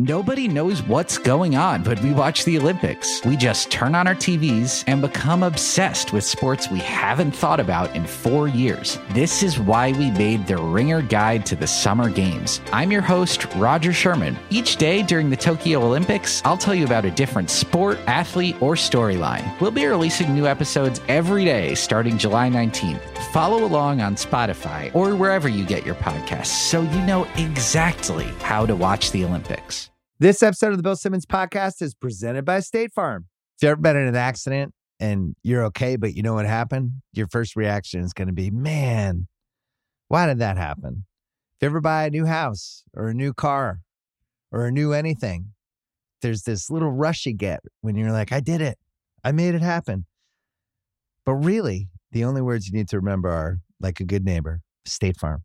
Nobody knows what's going on but we watch the Olympics. We just turn on our TVs and become obsessed with sports we haven't thought about in four years. This is why we made the Ringer Guide to the Summer Games. I'm your host, Roger Sherman. Each day during the Tokyo Olympics, I'll tell you about a different sport, athlete, or storyline. We'll be releasing new episodes every day starting July 19th. Follow along on Spotify or wherever you get your podcasts so you know exactly how to watch the Olympics. This episode of the Bill Simmons podcast is presented by State Farm. If you've ever been in an accident and you're okay, but you know what happened, your first reaction is going to be, man, why did that happen? If you ever buy a new house or a new car or a new anything, there's this little rush you get when you're like, I did it. I made it happen. But really, the only words you need to remember are like a good neighbor, State Farm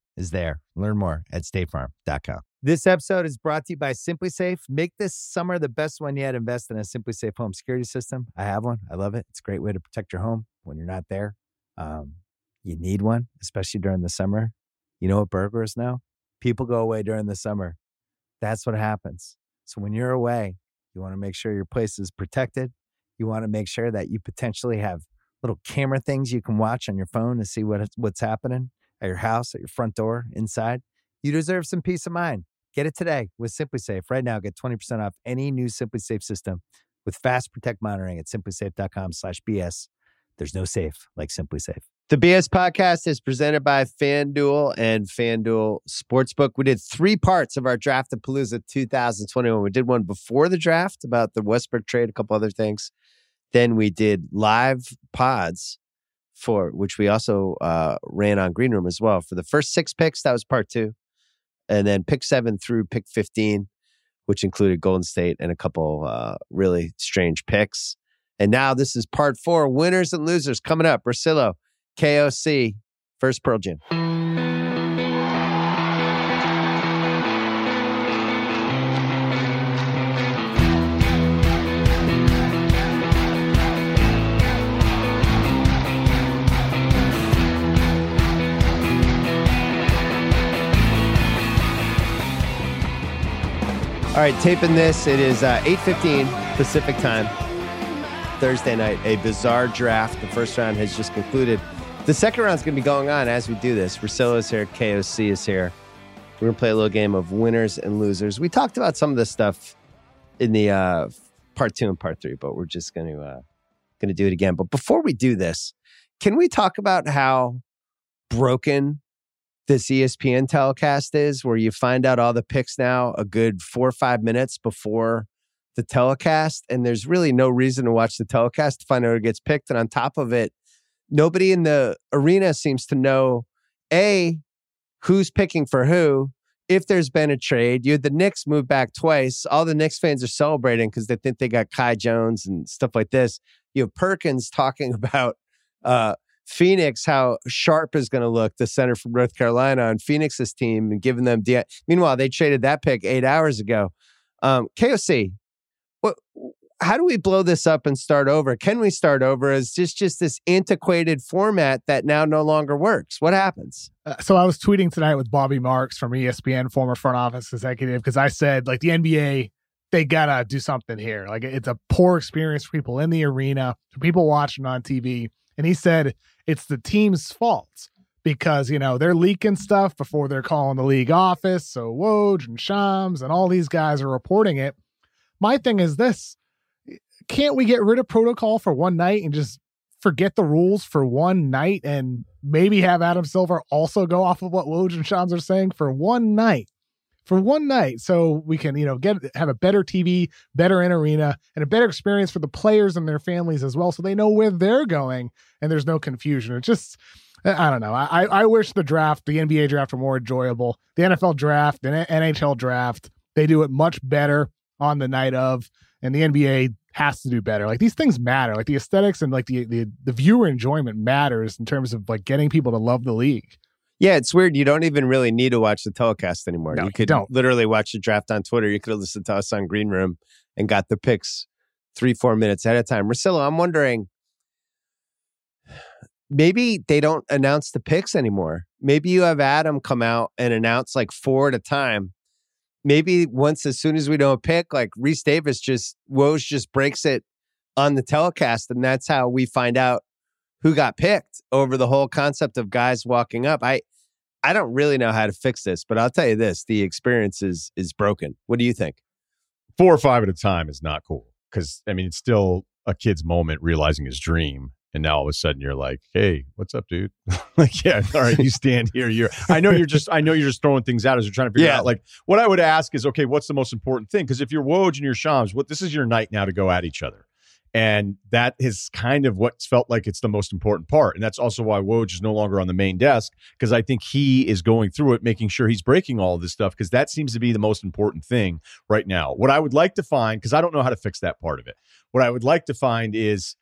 is there. Learn more at statefarm.com. This episode is brought to you by SimpliSafe. Make this summer the best one yet. Invest in a SimpliSafe home security system. I have one. I love it. It's a great way to protect your home when you're not there. Um, you need one, especially during the summer. You know what burglars know? People go away during the summer. That's what happens. So when you're away, you want to make sure your place is protected. You want to make sure that you potentially have little camera things you can watch on your phone to see what what's happening at your house, at your front door, inside. You deserve some peace of mind. Get it today with SimpliSafe. Right now, get 20% off any new SimpliSafe system with Fast Protect monitoring at simplisafe.com slash BS. There's no safe like SimpliSafe. The BS podcast is presented by FanDuel and FanDuel Sportsbook. We did three parts of our Draftapalooza 2021. We did one before the draft about the Westbrook trade, a couple other things. Then we did live pods for which we also uh, ran on Green Room as well. For the first six picks, that was part two and then pick seven through pick 15, which included Golden State and a couple uh, really strange picks. And now this is part four winners and losers coming up. Russillo, KOC, first Pearl Jam. All right, taping this. It is uh, 8.15 Pacific time, Thursday night. A bizarre draft. The first round has just concluded. The second round is going to be going on as we do this. Russillo is here. KOC is here. We're going to play a little game of winners and losers. We talked about some of this stuff in the uh, part two and part three, but we're just going to uh, going to do it again. But before we do this, can we talk about how broken this ESPN telecast is, where you find out all the picks now a good four or five minutes before the telecast. And there's really no reason to watch the telecast to find out who gets picked. And on top of it, nobody in the arena seems to know A, who's picking for who. If there's been a trade, you had the Knicks move back twice. All the Knicks fans are celebrating because they think they got Kai Jones and stuff like this. You have Perkins talking about uh, Phoenix, how Sharpe is going to look, the center from North Carolina on Phoenix's team and giving them. De- Meanwhile, they traded that pick eight hours ago. Um, KOC, what? How do we blow this up and start over? Can we start over? Is just just this antiquated format that now no longer works? What happens? Uh, so I was tweeting tonight with Bobby Marks from ESPN, former front office executive, because I said like the NBA they gotta do something here. Like it's a poor experience for people in the arena, for people watching on TV. And he said it's the team's fault because, you know, they're leaking stuff before they're calling the league office. So Woj and Shams and all these guys are reporting it. My thing is this can't we get rid of protocol for one night and just forget the rules for one night and maybe have Adam Silver also go off of what Woj and Shams are saying for one night? For one night so we can you know get have a better tv better in arena and a better experience for the players and their families as well so they know where they're going and there's no confusion. It's just i don't know. I i wish the draft the nba draft were more enjoyable. The nfl draft the nhl draft they do it much better on the night of and the nba has to do better. Like these things matter. Like the aesthetics and like the the, the viewer enjoyment matters in terms of like getting people to love the league Yeah, it's weird. You don't even really need to watch the telecast anymore. No, you you could don't. literally watch the draft on Twitter. You could have listened to us on Green Room and got the picks three, four minutes ahead of time. Marcelo, I'm wondering maybe they don't announce the picks anymore. Maybe you have Adam come out and announce like four at a time. Maybe once, as soon as we know a pick, like Rece Davis just, Woj just breaks it on the telecast. And that's how we find out who got picked over the whole concept of guys walking up. I, I don't really know how to fix this, but I'll tell you this: the experience is is broken. What do you think? Four or five at a time is not cool because I mean it's still a kid's moment realizing his dream, and now all of a sudden you're like, "Hey, what's up, dude?" like, yeah, all right, you stand here. You're. I know you're just. I know you're just throwing things out as you're trying to figure Yeah. out. Like, what I would ask is, okay, what's the most important thing? Because if you're Woj and you're Shams, what this is your night now to go at each other. And that is kind of what's felt like it's the most important part. And that's also why Woj is no longer on the main desk, because I think he is going through it, making sure he's breaking all this stuff, because that seems to be the most important thing right now. What I would like to find, because I don't know how to fix that part of it, what I would like to find is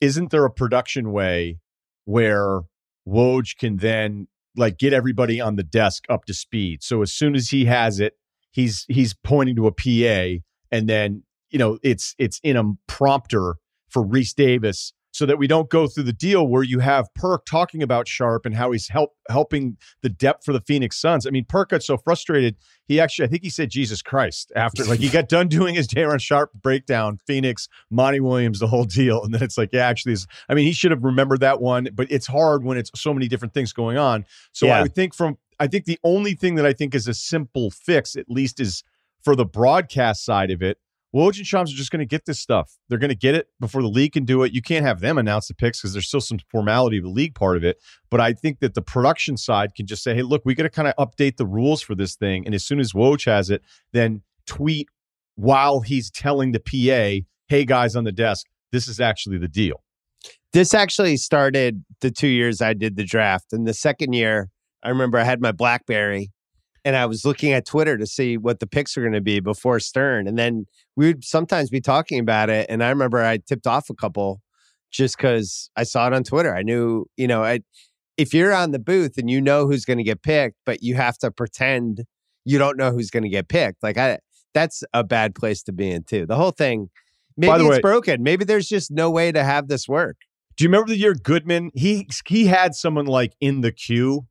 isn't there a production way where Woj can then like get everybody on the desk up to speed? So as soon as he has it, he's he's pointing to a PA and then you know it's it's in a prompter for Rece Davis so that we don't go through the deal where you have Perk talking about Sharpe and how he's help helping the depth for the Phoenix Suns. I mean, Perk got so frustrated, he actually I think he said Jesus Christ after like he got done doing his Day'Ron Sharpe breakdown, Phoenix, Monty Williams, the whole deal, and then it's like, yeah, actually, I mean, he should have remembered that one, but it's hard when it's so many different things going on. So Yeah. I would think from I think the only thing that I think is a simple fix, at least, is for the broadcast side of it. Woj and Shams are just going to get this stuff. They're going to get it before the league can do it. You can't have them announce the picks because there's still some formality of the league part of it. But I think that the production side can just say, hey, look, we got to kind of update the rules for this thing. And as soon as Woj has it, then tweet while he's telling the PA, hey, guys on the desk, this is actually the deal. This actually started the two years I did the draft, and the second year, I remember I had my BlackBerry, and I was looking at Twitter to see what the picks were going to be before Stern, and then we would sometimes be talking about it, and I remember I tipped off a couple just because I saw it on Twitter. I knew, you know, I if you're on the booth and you know who's going to get picked, but you have to pretend you don't know who's going to get picked, like I, that's a bad place to be in too. The whole thing, maybe it's way- broken. Maybe there's just no way to have this work. Do you remember the year Goodman? He he had someone like in the queue.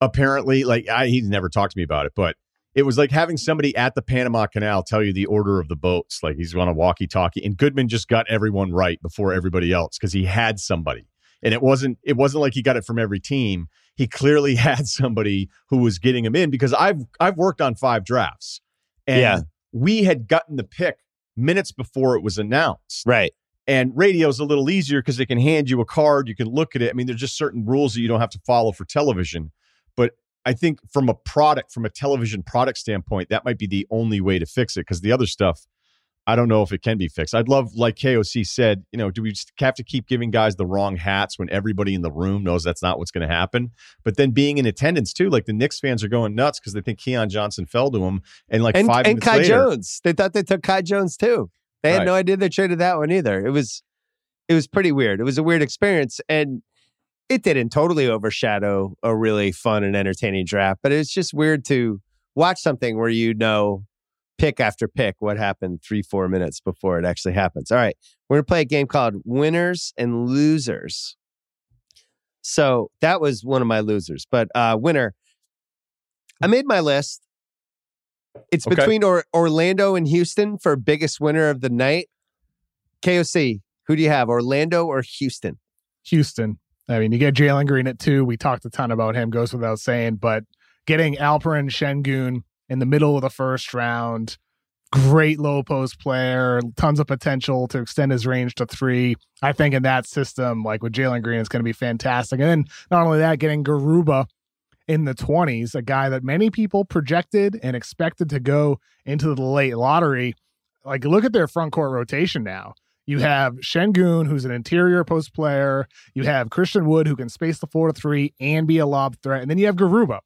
Apparently, like I, he's never talked to me about it, but it was like having somebody at the Panama Canal tell you the order of the boats. Like he's on a walkie-talkie, and Goodman just got everyone right before everybody else because he had somebody, and it wasn't it wasn't like he got it from every team. He clearly had somebody who was getting him in because I've I've worked on five drafts, and Yeah. we had gotten the pick minutes before it was announced. Right. And radio's a little easier because they can hand you a card, you can look at it. I mean, there's just certain rules that you don't have to follow for television. But I think from a product, from a television product standpoint, that might be the only way to fix it because the other stuff, I don't know if it can be fixed. I'd love, like KOC said, you know, do we just have to keep giving guys the wrong hats when everybody in the room knows that's not what's going to happen? But then being in attendance too, like the Knicks fans are going nuts because they think Keon Johnson fell to them, and like and five and Kai later, Jones. They thought they took Kai Jones too. They had Right. no idea they traded that one either. It was it was pretty weird. It was a weird experience and it didn't totally overshadow a really fun and entertaining draft, but it's just weird to watch something where you know pick after pick what happened 3-4 minutes before it actually happens. All right, we're going to play a game called Winners and Losers. So, that was one of my losers, but uh winner I made my list. It's Okay. between or- Orlando and Houston for biggest winner of the night. KOC, who do you have, Orlando or Houston? Houston. I mean, you get Jalen Green at two. We talked a ton about him, goes without saying, but getting Alperen Shengun in the middle of the first round, great low post player, tons of potential to extend his range to three. I think in that system, like with Jalen Green, it's going to be fantastic. And then not only that, getting Garuba in the 20s, a guy that many people projected and expected to go into the late lottery. Like, look at their front court rotation now. You have Shengun, who's an interior post player. You have Christian Wood, who can space the floor to three and be a lob threat. And then you have Garuba,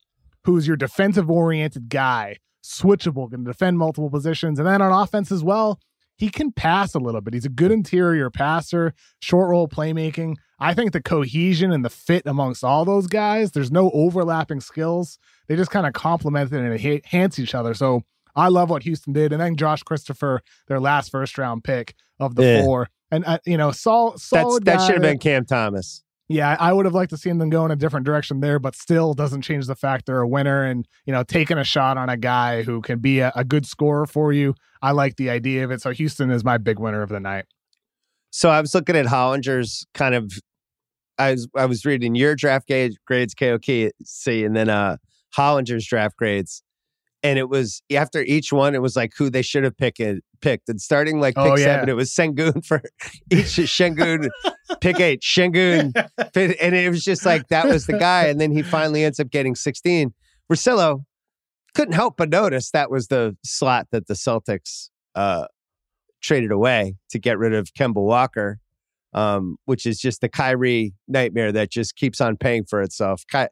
who's your defensive oriented guy, switchable, can defend multiple positions. And then on offense as well, he can pass a little bit. He's a good interior passer, short roll playmaking. I think the cohesion and the fit amongst all those guys, there's no overlapping skills. They just kind of complement and enhance each other. So I love what Houston did. And then Josh Christopher, their last first round pick of the Yeah. four. And, uh, you know, That's, solid that should have been Cam Thomas. yeah, I would have liked to seen them go in a different direction there, but still doesn't change the fact they're a winner and, you know, taking a shot on a guy who can be a, a good scorer for you. I like the idea of it. So Houston is my big winner of the night. So I was looking at Hollinger's kind of. I was I was reading your draft grade, grades KOK see and then uh Hollinger's draft grades, and it was after each one it was like who they should have picked picked and starting like pick Oh, yeah. seven it was Sengun for each Shengun pick eight Shengun and it was just like that was the guy and then he finally ends up getting sixteen. Russillo couldn't help but notice that was the slot that the Celtics uh traded away to get rid of Kemba Walker, um, which is just the Kyrie nightmare that just keeps on paying for itself. Ky-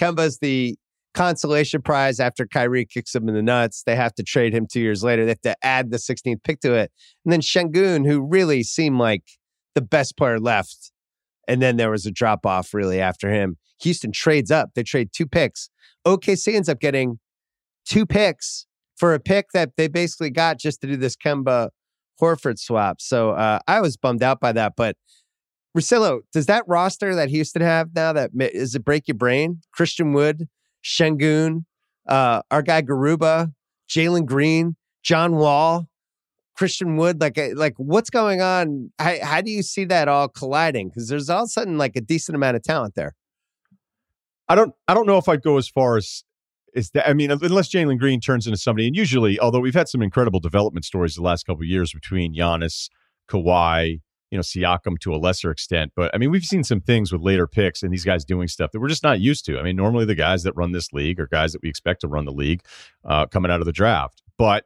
Kemba's the consolation prize after Kyrie kicks him in the nuts. They have to trade him two years later. They have to add the 16th pick to it. And then Shengun, who really seemed like the best player left. And then there was a drop off really after him. Houston trades up. They trade two picks. OKC ends up getting two picks for a pick that they basically got just to do this Kemba Horford swap. So uh, I was bummed out by that. But Russillo, does that roster that Houston have now that is it break your brain? Christian Wood, Shengun, uh, our guy Garuba, Jalen Green, John Wall, Christian Wood. Like, uh, like what's going on? How, how do you see that all colliding? Because there's all of a sudden like a decent amount of talent there. I don't I don't know if I'd go as far as is that I mean unless Jalen Green turns into somebody and usually although we've had some incredible development stories the last couple years between Giannis, Kawhi, you know Siakam to a lesser extent but I mean we've seen some things with later picks and these guys doing stuff that we're just not used to. I mean normally the guys that run this league are guys that we expect to run the league uh, coming out of the draft. But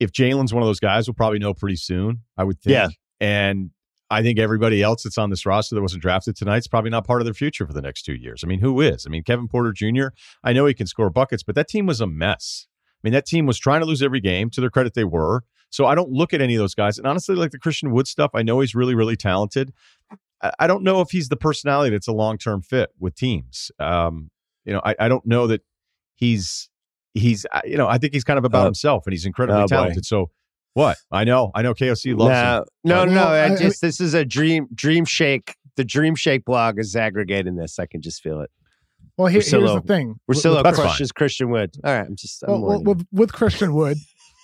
if Jalen's one of those guys, we'll probably know pretty soon, I would think. Yeah. And I think everybody else that's on this roster that wasn't drafted tonight is probably not part of their future for the next two years. I mean, who is? I mean, Kevin Porter Jr., I know he can score buckets, but that team was a mess. I mean, that team was trying to lose every game. To their credit, they were. So I don't look at any of those guys. And honestly, like the Christian Wood stuff, I know he's really, really talented. I, I don't know if he's the personality that's a long term fit with teams. Um, you know, I, I don't know that he's he's you know I think he's kind of about Oh. himself and he's incredibly Oh, boy. talented. So what? I know, I know. KOC loves him. No, no, Well, no. I- I I- just this is a dream dream shake. The Dream Shake blog is aggregating this. I can just feel it. Well, here, here's Russillo- the thing. Russillo that's fine. crushes Christian Wood. All right, I'm just I'm Well, well, with, with Christian Wood,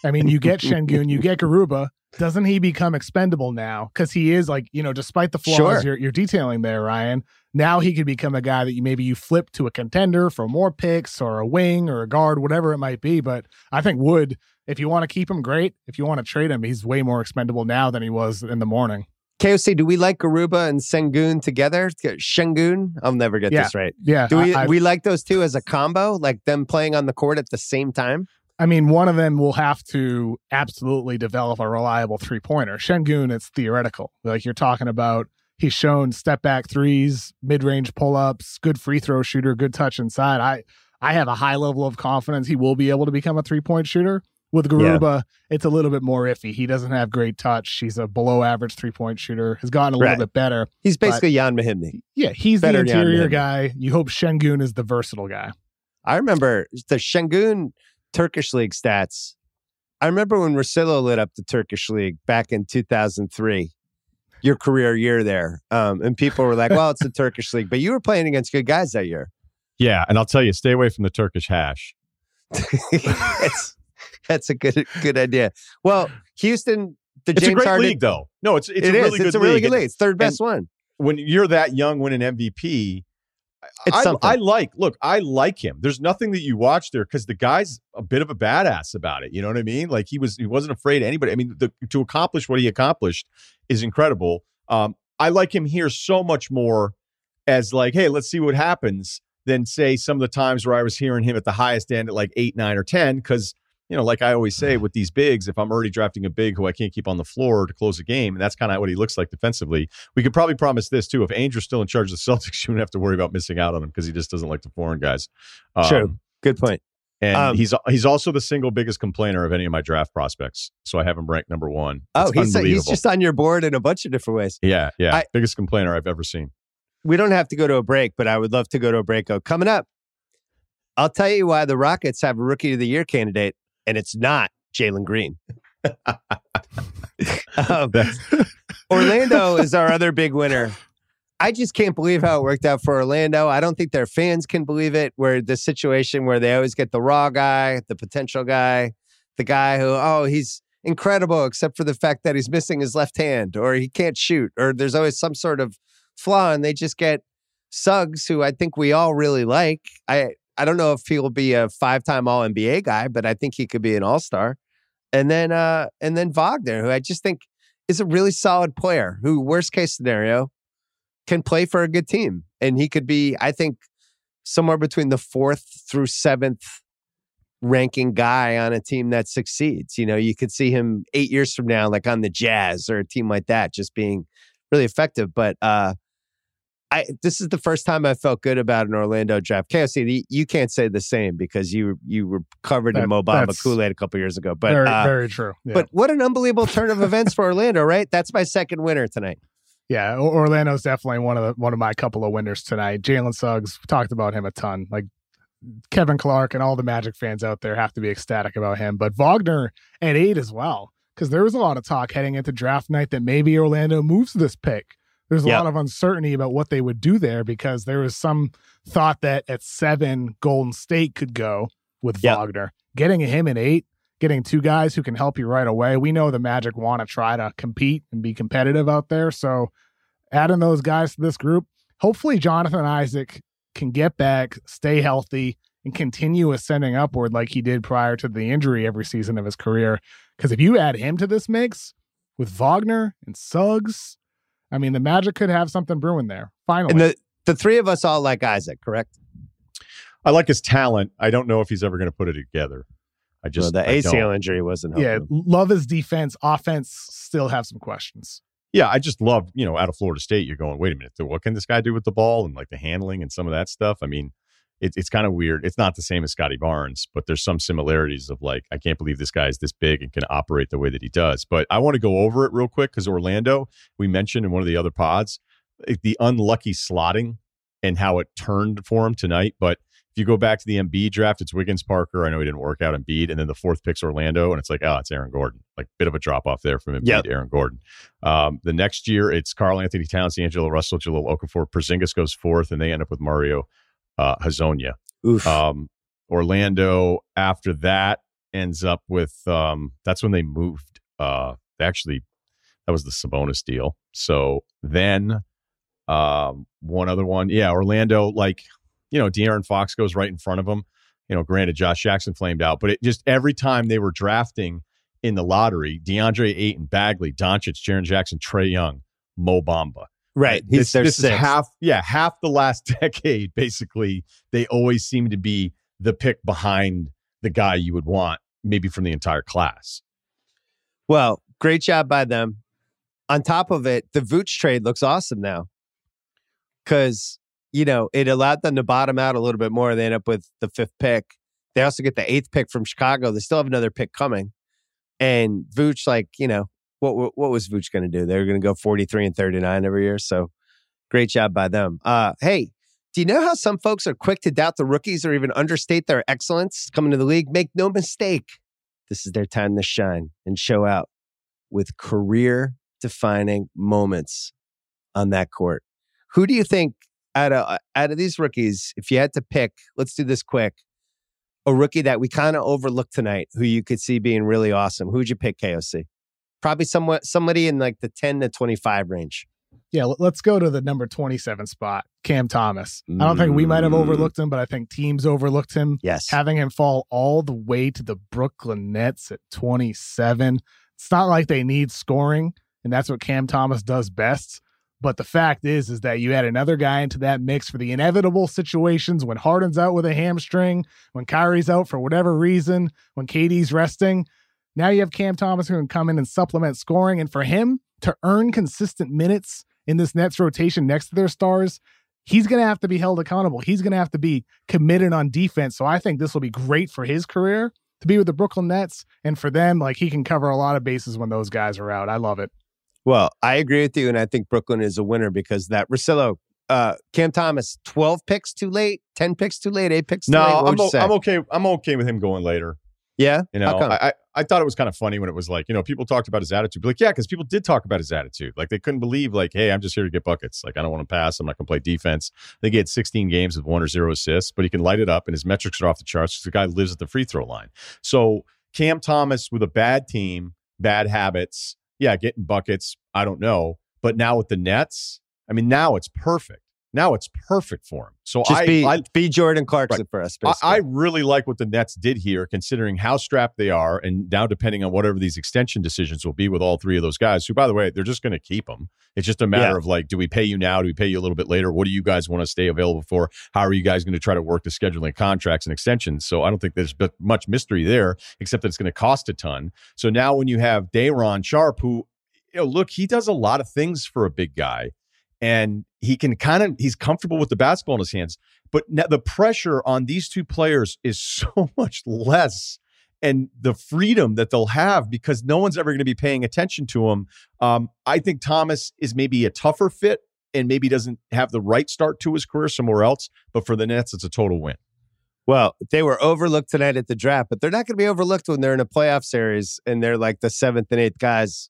I mean, you get Shengun, you get Garuba. Doesn't he become expendable now? Because he is like, you know, despite the flaws Sure. you're, you're detailing there, Ryen, now he could become a guy that you maybe you flip to a contender for more picks or a wing or a guard, whatever it might be. But I think Wood, if you want to keep him, great. If you want to trade him, he's way more expendable now than he was in the morning. KOC, do we like Garuba and Sengun together? Shengun? I'll never get Yeah. this right. Yeah. Do we I, we like those two as a combo, like them playing on the court at the same time? I mean, one of them will have to absolutely develop a reliable three pointer. Shengun, it's theoretical. Like you're talking about, he's shown step back threes, mid range pull ups, good free throw shooter, good touch inside. I I have a high level of confidence he will be able to become a three point shooter. With Garuba, it's a little bit more iffy. He doesn't have great touch. He's a below average three point shooter. Has gotten a little bit better. He's basically Ian Mahinmi. Yeah, he's Better the interior guy. You hope Shengun is the versatile guy. I remember the Shengun Turkish League stats. I remember when Russillo lit up the Turkish League back in 2003, your career year there. Um, and people were like, well, it's the Turkish League, but you were playing against good guys that year. Yeah, and I'll tell you, stay away from the Turkish hash. that's, that's a good good idea. Well, Houston, the It's James a great Harden, league, though. No, it's it's It a is. really good It's a really league. good league. It's third best one. When you're that young, winning MVP, It's I. I like. Look, I like him. There's nothing that you watch there because the guy's a bit of a badass about it. You know what I mean? Like he was, he wasn't afraid of anybody. I mean, the, to accomplish what he accomplished is incredible. Um, I like him here so much more as like, hey, let's see what happens than say some of the times where I was hearing him at the highest end at like eight, nine, or ten. Because you know, like I always say with these bigs, if I'm already drafting a big who I can't keep on the floor to close a game, and that's kind of what he looks like defensively. We could probably promise this too: if Andrew's still in charge of the Celtics, you wouldn't have to worry about missing out on him because he just doesn't like the foreign guys. Um, True. Good point. And Um, he's he's also the single biggest complainer of any of my draft prospects. So I have him ranked number one. Oh, It's he's he's just on your board in a bunch of different ways. yeah, yeah, I- biggest complainer I've ever seen. We don't have to go to a break, but I would love to go to a break. Oh, coming up, I'll tell you why the Rockets have a Rookie of the Year candidate, and it's not Jalen Green. um, Orlando is our other big winner. I just can't believe how it worked out for Orlando. I don't think their fans can believe it. Where the situation where they always get the raw guy, the potential guy, the guy who, oh, he's incredible, except for the fact that he's missing his left hand or he can't shoot or there's always some sort of flaw. And they just get Suggs, who I think we all really like. I, I don't know if he'll be a five time All NBA guy, but I think he could be an All Star. And then, uh, and then Wagner, who I just think is a really solid player who, worst case scenario, can play for a good team. And he could be, I think, somewhere between the fourth through seventh ranking guy on a team that succeeds. You know, you could see him eight years from now, like on the Jazz or a team like that, just being really effective. But uh I this is the first time I felt good about an Orlando draft. KOC, you- can't say the same because you you were covered in That- Mo Bamba that's Kool Aid a couple years ago. But very, uh, very true. Yeah. but what an unbelievable turn of events for Orlando, right? That's my second winner tonight. Yeah, Orlando's definitely one of the one of my couple of winners tonight. Jalen Suggs talked about him a ton. Like Kevin Clark and all the Magic fans out there have to be ecstatic about him. But Wagner at eight as well, because there was a lot of talk heading into draft night that maybe Orlando moves this pick. There's a Yep. lot of uncertainty about what they would do there because there was some thought that at seven Golden State could go with Yep. Wagner. Getting him at eight, getting two guys who can help you right away. We know the Magic want to try to compete and be competitive out there. So adding those guys to this group, hopefully Jonathan Isaac can get back, stay healthy, and continue ascending upward like he did prior to the injury every season of his career. Because if you add him to this mix with Wagner and Suggs, I mean, the Magic could have something brewing there. Finally. And the the three of us all like Isaac, correct? I like his talent. I don't know if he's ever going to put it together. I just Well, the I ACL don't. injury wasn't helping. yeah, love his defense. Offense still have some questions. Yeah, I just love, you know, out of Florida State, you're going, wait a minute, what can this guy do with the ball and like the handling and some of that stuff? I mean, it, it's kind of weird. It's not the same as Scottie Barnes, but there's some similarities of like, I can't believe this guy is this big and can operate the way that he does. But I want to go over it real quick because Orlando, we mentioned in one of the other pods, eh, the unlucky slotting and how it turned for him tonight. But if you go back to the Embiid draft, it's Wiggins Parker. I know he didn't work out Embiid. And then the fourth pick's Orlando. And it's like, oh, it's Aaron Gordon. Like, bit of a drop off there from Embiid Yep. to Aaron Gordon. Um, the next year, it's Karl-Anthony Towns, Angelo Russell, Jahlil Okafor. Porzingis goes fourth, and they end up with Mario uh, Hezonja. Um, Orlando, after that, ends up with um, that's when they moved. Uh, they actually, that was the Sabonis deal. So then, um, one other one, yeah, Orlando, like you know, De'Aaron Fox goes right in front of them. You know, granted, Josh Jackson flamed out, but it just every time they were drafting in the lottery, DeAndre Ayton, Bagley, Doncic, Jaren Jackson, Trae Young, Mo Bamba. Right. He's this, this is half, yeah, half the last decade. Basically, they always seem to be the pick behind the guy you would want, maybe from the entire class. Well, great job by them. On top of it, the Vooch trade looks awesome now because, you know, it allowed them to bottom out a little bit more. They end up with the fifth pick. They also get the eighth pick from Chicago. They still have another pick coming. And Vooch, like, you know, what what, was Vooch going to do? They were going to go 43 and 39 every year. So great job by them. Uh, hey, do you know how some folks are quick to doubt the rookies or even understate their excellence coming to the league? Make no mistake. This is their time to shine and show out with career defining moments on that court. Who do you think out of out of these rookies, if you had to pick, let's do this quick, a rookie that we kind of overlooked tonight, who you could see being really awesome? Who'd you pick, KOC? Probably somewhat somebody in like the 10 to 25 range. Yeah, let's go to the number 27 spot, Cam Thomas. I don't think we might have Mm. overlooked him, but I think teams overlooked him. Yes. Having him fall all the way to the Brooklyn Nets at 27. It's not like they need scoring, and that's what Cam Thomas does best. But the fact is, is that you add another guy into that mix for the inevitable situations when Harden's out with a hamstring, when Kyrie's out for whatever reason, when KD's resting. Now you have Cam Thomas who can come in and supplement scoring. And for him to earn consistent minutes in this Nets rotation next to their stars, he's going to have to be held accountable. He's going to have to be committed on defense. So I think this will be great for his career to be with the Brooklyn Nets. And for them, like he can cover a lot of bases when those guys are out. I love it. Well, I agree with you. And I think Brooklyn is a winner because that Russillo, uh, Cam Thomas, 12 picks too late, 10 picks too late, eight picks too no, late. I'm, would you o- say? I'm okay. I'm okay with him going later. Yeah. You know. I, I I thought it was kind of funny when it was like, you know, people talked about his attitude. But like, yeah, because people did talk about his attitude. Like they couldn't believe, like, hey, I'm just here to get buckets. Like I don't want to pass. I'm not going to play defense. They get 16 games with one or zero assists, but he can light it up, and his metrics are off the charts. The guy lives at the free throw line. So Cam Thomas with a bad team, bad habits, yeah, getting buckets. I don't know, but now with the Nets, I mean, now it's perfect. Now it's perfect for him. So Just I, be, I be Jordan Clarkson for us. I. I really like what the Nets did here, considering how strapped they are, and now depending on whatever these extension decisions will be with all three of those guys. Who, by the way, they're just going to keep them. It's just a matter Yeah. of like, do we pay you now? Do we pay you a little bit later? What do you guys want to stay available for? How are you guys going to try to work the scheduling contracts and extensions? So I don't think there's much mystery there, except that it's going to cost a ton. So now when you have Day'Ron Sharpe, who, you know, look, he does a lot of things for a big guy and he can kind of he's comfortable with the basketball in his hands but the pressure on these two players is so much less and the freedom that they'll have because no one's ever going to be paying attention to him um, i think thomas is maybe a tougher fit and maybe doesn't have the right start to his career somewhere else but for the nets it's a total win. Well, they were overlooked tonight at the draft, but they're not going to be overlooked when they're in a playoff series and they're like the seventh and eighth guys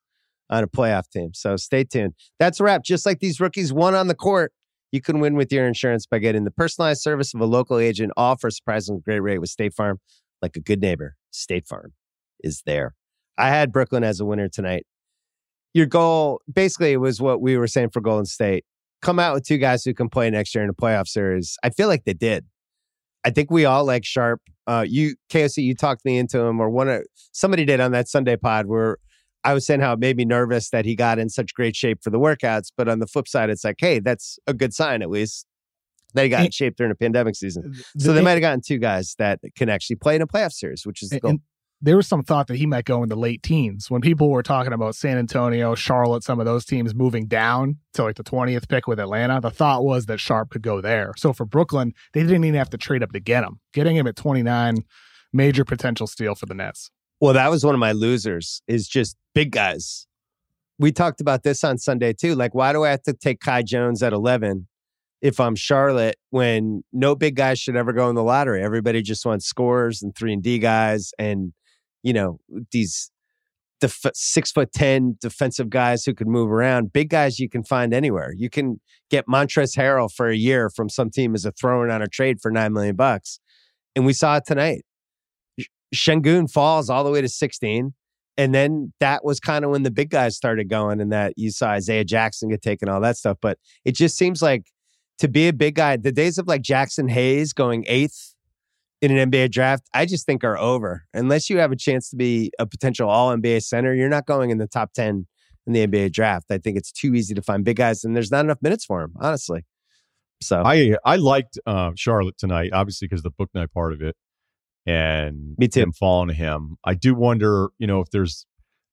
on a playoff team. So stay tuned. That's a wrap. Just like these rookies won on the court, you can win with your insurance by getting the personalized service of a local agent, all for a surprisingly great rate with State Farm. Like a good neighbor, State Farm is there. I had Brooklyn as a winner tonight. Your goal, basically, was what we were saying for Golden State. Come out with two guys who can play next year in a playoff series. I feel like they did. I think we all like Sharpe. Uh, you KOC, you talked me into him, or one of somebody did on that Sunday pod where I was saying how it made me nervous that he got in such great shape for the workouts. But on the flip side, it's like, hey, that's a good sign at least that he got in shape during a pandemic season. The So they might have gotten two guys that can actually play in a playoff series, which is the and, goal. and there was some thought that he might go in the late teens when people were talking about San Antonio, Charlotte, some of those teams moving down to like the 20th pick with Atlanta. The thought was that Sharpe could go there. So for Brooklyn, they didn't even have to trade up to get him. Getting him at 29, major potential steal for the Nets. Well, that was one of my losers is just big guys. We talked about this on Sunday too. Like, why do I have to take Kai Jones at 11 if I'm Charlotte when no big guys should ever go in the lottery? Everybody just wants scorers and three and D guys and, you know, these def- six foot 10 defensive guys who can move around. Big guys you can find anywhere. You can get Montrezl Harrell for a year from some team as a throw in on a trade for nine million bucks. And we saw it tonight. Shengun falls all the way to 16. And then that was kind of when the big guys started going, and that you saw Isaiah Jackson get taken, all that stuff. But it just seems like to be a big guy, the days of like Jackson Hayes going eighth in an NBA draft, I just think are over. Unless you have a chance to be a potential all NBA center, you're not going in the top 10 in the NBA draft. I think it's too easy to find big guys, and there's not enough minutes for them, honestly. So I I liked uh, Charlotte tonight, obviously because the Bouknight part of it, and Me too. falling to him. I do wonder, you know, if there's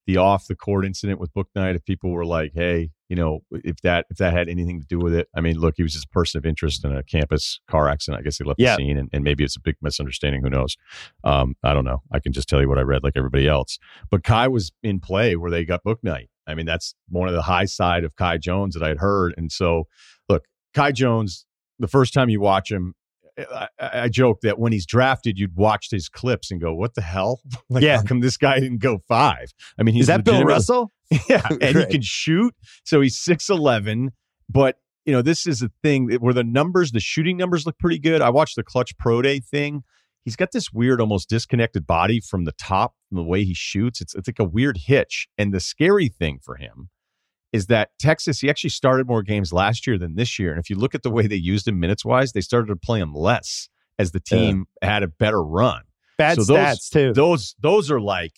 the off the court incident with Bouknight, if people were like, hey, you know, if that if that had anything to do with it. I mean, look, he was just a person of interest in a campus car accident. I guess he left Yeah. the scene, and, and maybe it's a big misunderstanding. Who knows? Um, I don't know. I can just tell you what I read, like everybody else. But Kai was in play where they got Bouknight. I mean, that's one of the high side of Kai Jones that I'd heard, and so look, Kai Jones, the first time you watch him, I, I joke that when he's drafted, you'd watch his clips and go, "What the hell? like, Yeah. how come this guy didn't go five? I mean, he's is that Bill Russell? Yeah, and he can shoot. So he's six eleven, but you know this is a thing where the numbers, the shooting numbers look pretty good. I watched the Klutch Pro Day thing. He's got this weird, almost disconnected body from the top, from the way he shoots. It's it's like a weird hitch. And the scary thing for him is that Texas, he actually started more games last year than this year. And if you look at the way they used him minutes wise, they started to play him less as the Yeah. team had a better run. Bad So those- stats too. Those those are like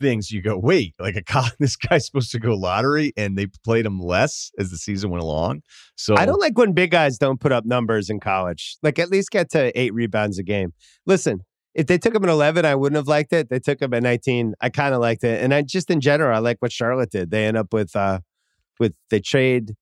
things you go, wait, like a this guy's supposed to go lottery, and they played him less as the season went along. So I don't like when big guys don't put up numbers in college. Like at least get to eight rebounds a game. Listen, if they took him at 11, I wouldn't have liked it. They took him at 19. I kind of liked it. And I just in general, I like what Charlotte did. They end up with, uh, with, the trade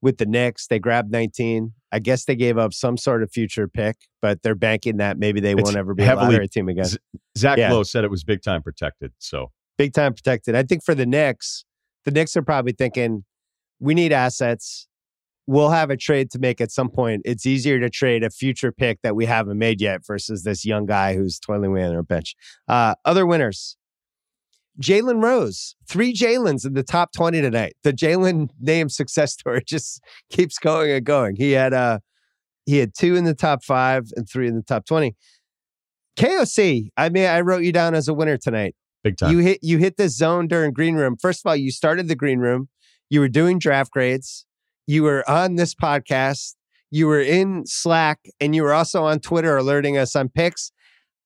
with the Knicks. They grabbed 19. I guess they gave up some sort of future pick, but they're banking that maybe they It's won't ever be a heavily- lottery team again. Z- Zach Yeah. Lowe said it was big time protected. So Big time protected. I think for the Knicks, the Knicks are probably thinking we need assets. We'll have a trade to make at some point. It's easier to trade a future pick that we haven't made yet versus this young guy who's toiling away on our bench. Uh, other winners. Jalen Rose, three Jalen's in the top 20 tonight. The Jalen name success story just keeps going and going. He had uh he had two in the top five and three in the top 20. KOC, I mean, I wrote you down as a winner tonight. big time. You hit you hit this zone during green room. First of all, you started the green room. You were doing draft grades. You were on this podcast. You were in Slack, and you were also on Twitter alerting us on picks.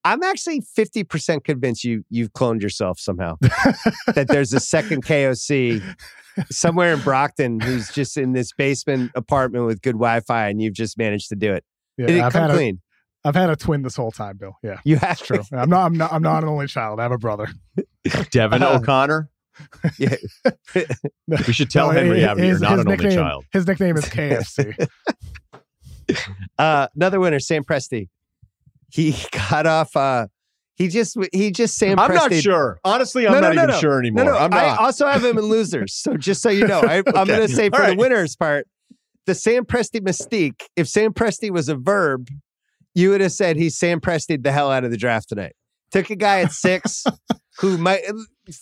I'm actually 50% convinced you you've cloned yourself somehow. that there's a second KOC somewhere in Brockton who's just in this basement apartment with good Wi-Fi, and you've just managed to do it. Yeah, didn't I've come had a, clean. I've had a twin this whole time, Bill. Yeah, You have true. I'm not. I'm not. I'm not an only child. I have a brother. Devin Uh, O'Connor. Yeah. We should tell No, Henry his- Abbott you're not his an only nickname- child. His nickname is KFC. Uh, another winner, Sam Presti. He got off. Uh, he just he just Sam. I'm not sure. Honestly, I'm No, no, not no, even sure anymore. No, no. I'm I also have him in losers. So just so you know, I, I'm Okay. going to say for All the winners part, the Sam Presti mystique. If Sam Presti was a verb, you would have said he Sam Presti the hell out of the draft tonight. Took a guy at six who might,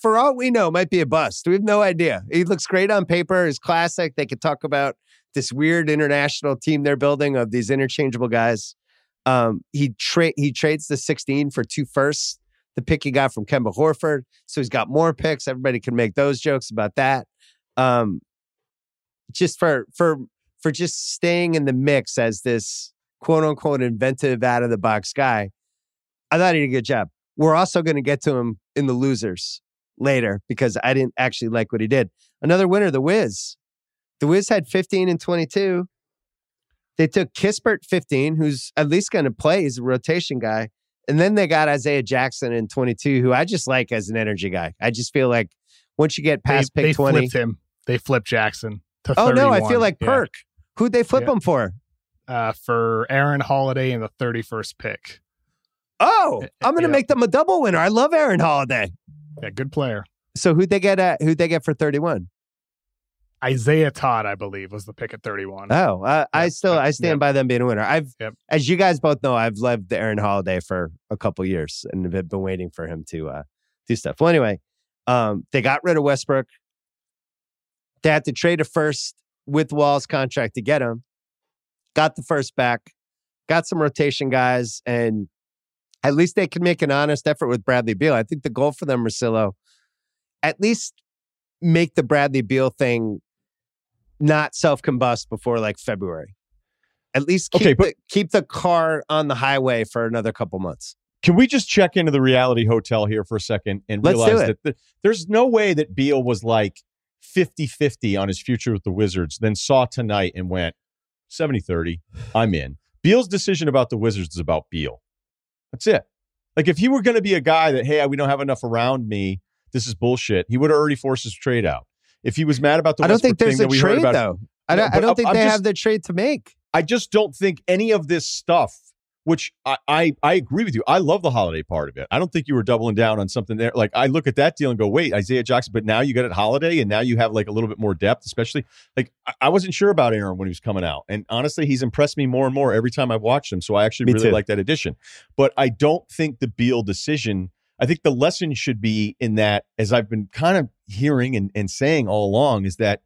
for all we know, might be a bust. We have no idea. He looks great on paper. He's classic. They could talk about this weird international team they're building of these interchangeable guys. Um, he trade he trades the 16 for two firsts, the pick he got from Kemba Horford. So he's got more picks. Everybody can make those jokes about that. Um, just for for for just staying in the mix as this quote unquote inventive out of the box guy. I thought he did a good job. We're also going to get to him in the losers later because I didn't actually like what he did. Another winner, the Wiz. The Wiz had 15 and 22. They took Kispert 15, who's at least going to play. He's a rotation guy. And then they got Isaiah Jackson in 22, who I just like as an energy guy. I just feel like once you get past they, pick they 20. flipped him. They flipped Jackson to Oh, no, I feel like Yeah. Perk. Who'd they flip Yeah. him for? uh, for Aaron Holiday in the 31st pick. Oh, Uh, I'm going to yeah. make them a double winner. I love Aaron Holiday. Yeah, good player. So who'd they get at? Who'd they get for 31? Isaiah Todd, I believe, was the pick at 31. Oh, uh, I still I stand yep. by them being a winner. I've, Yep. as you guys both know, I've loved the Aaron Holiday for a couple years and have been waiting for him to uh, do stuff. Well, anyway, um, they got rid of Westbrook. They had to trade a first with Wall's contract to get him. Got the first back. Got some rotation guys, and at least they can make an honest effort with Bradley Beal. I think the goal for them, Marcillo, at least make the Bradley Beal thing not self combust before like February. At least keep, Okay, but- the, keep the car on the highway for another couple months. Can we just check into the reality hotel here for a second and Let's realize that th- there's no way that Beal was like 50 50 on his future with the Wizards, then saw tonight and went 70 30, I'm in. Beal's decision about the Wizards is about Beal. That's it. Like if he were going to be a guy that, hey, we don't have enough around me, this is bullshit, he would have already forced his trade out. If he was mad about the I don't think there's a that we heard trade about, though. I don't, I don't think I'm they just- have the trade to make. I just don't think any of this stuff, which I, I I agree with you. I love the holiday part of it. I don't think you were doubling down on something there. Like I look at that deal and go, wait, Isaiah Jackson, but now you got it holiday and now you have like a little bit more depth, especially like I, I wasn't sure about Aaron when he was coming out. And honestly, he's impressed me more and more every time I've watched him. So I actually Me really too. like that addition. But I don't think the Beal decision, I think the lesson should be in that, as I've been kind of hearing and, and saying all along, is that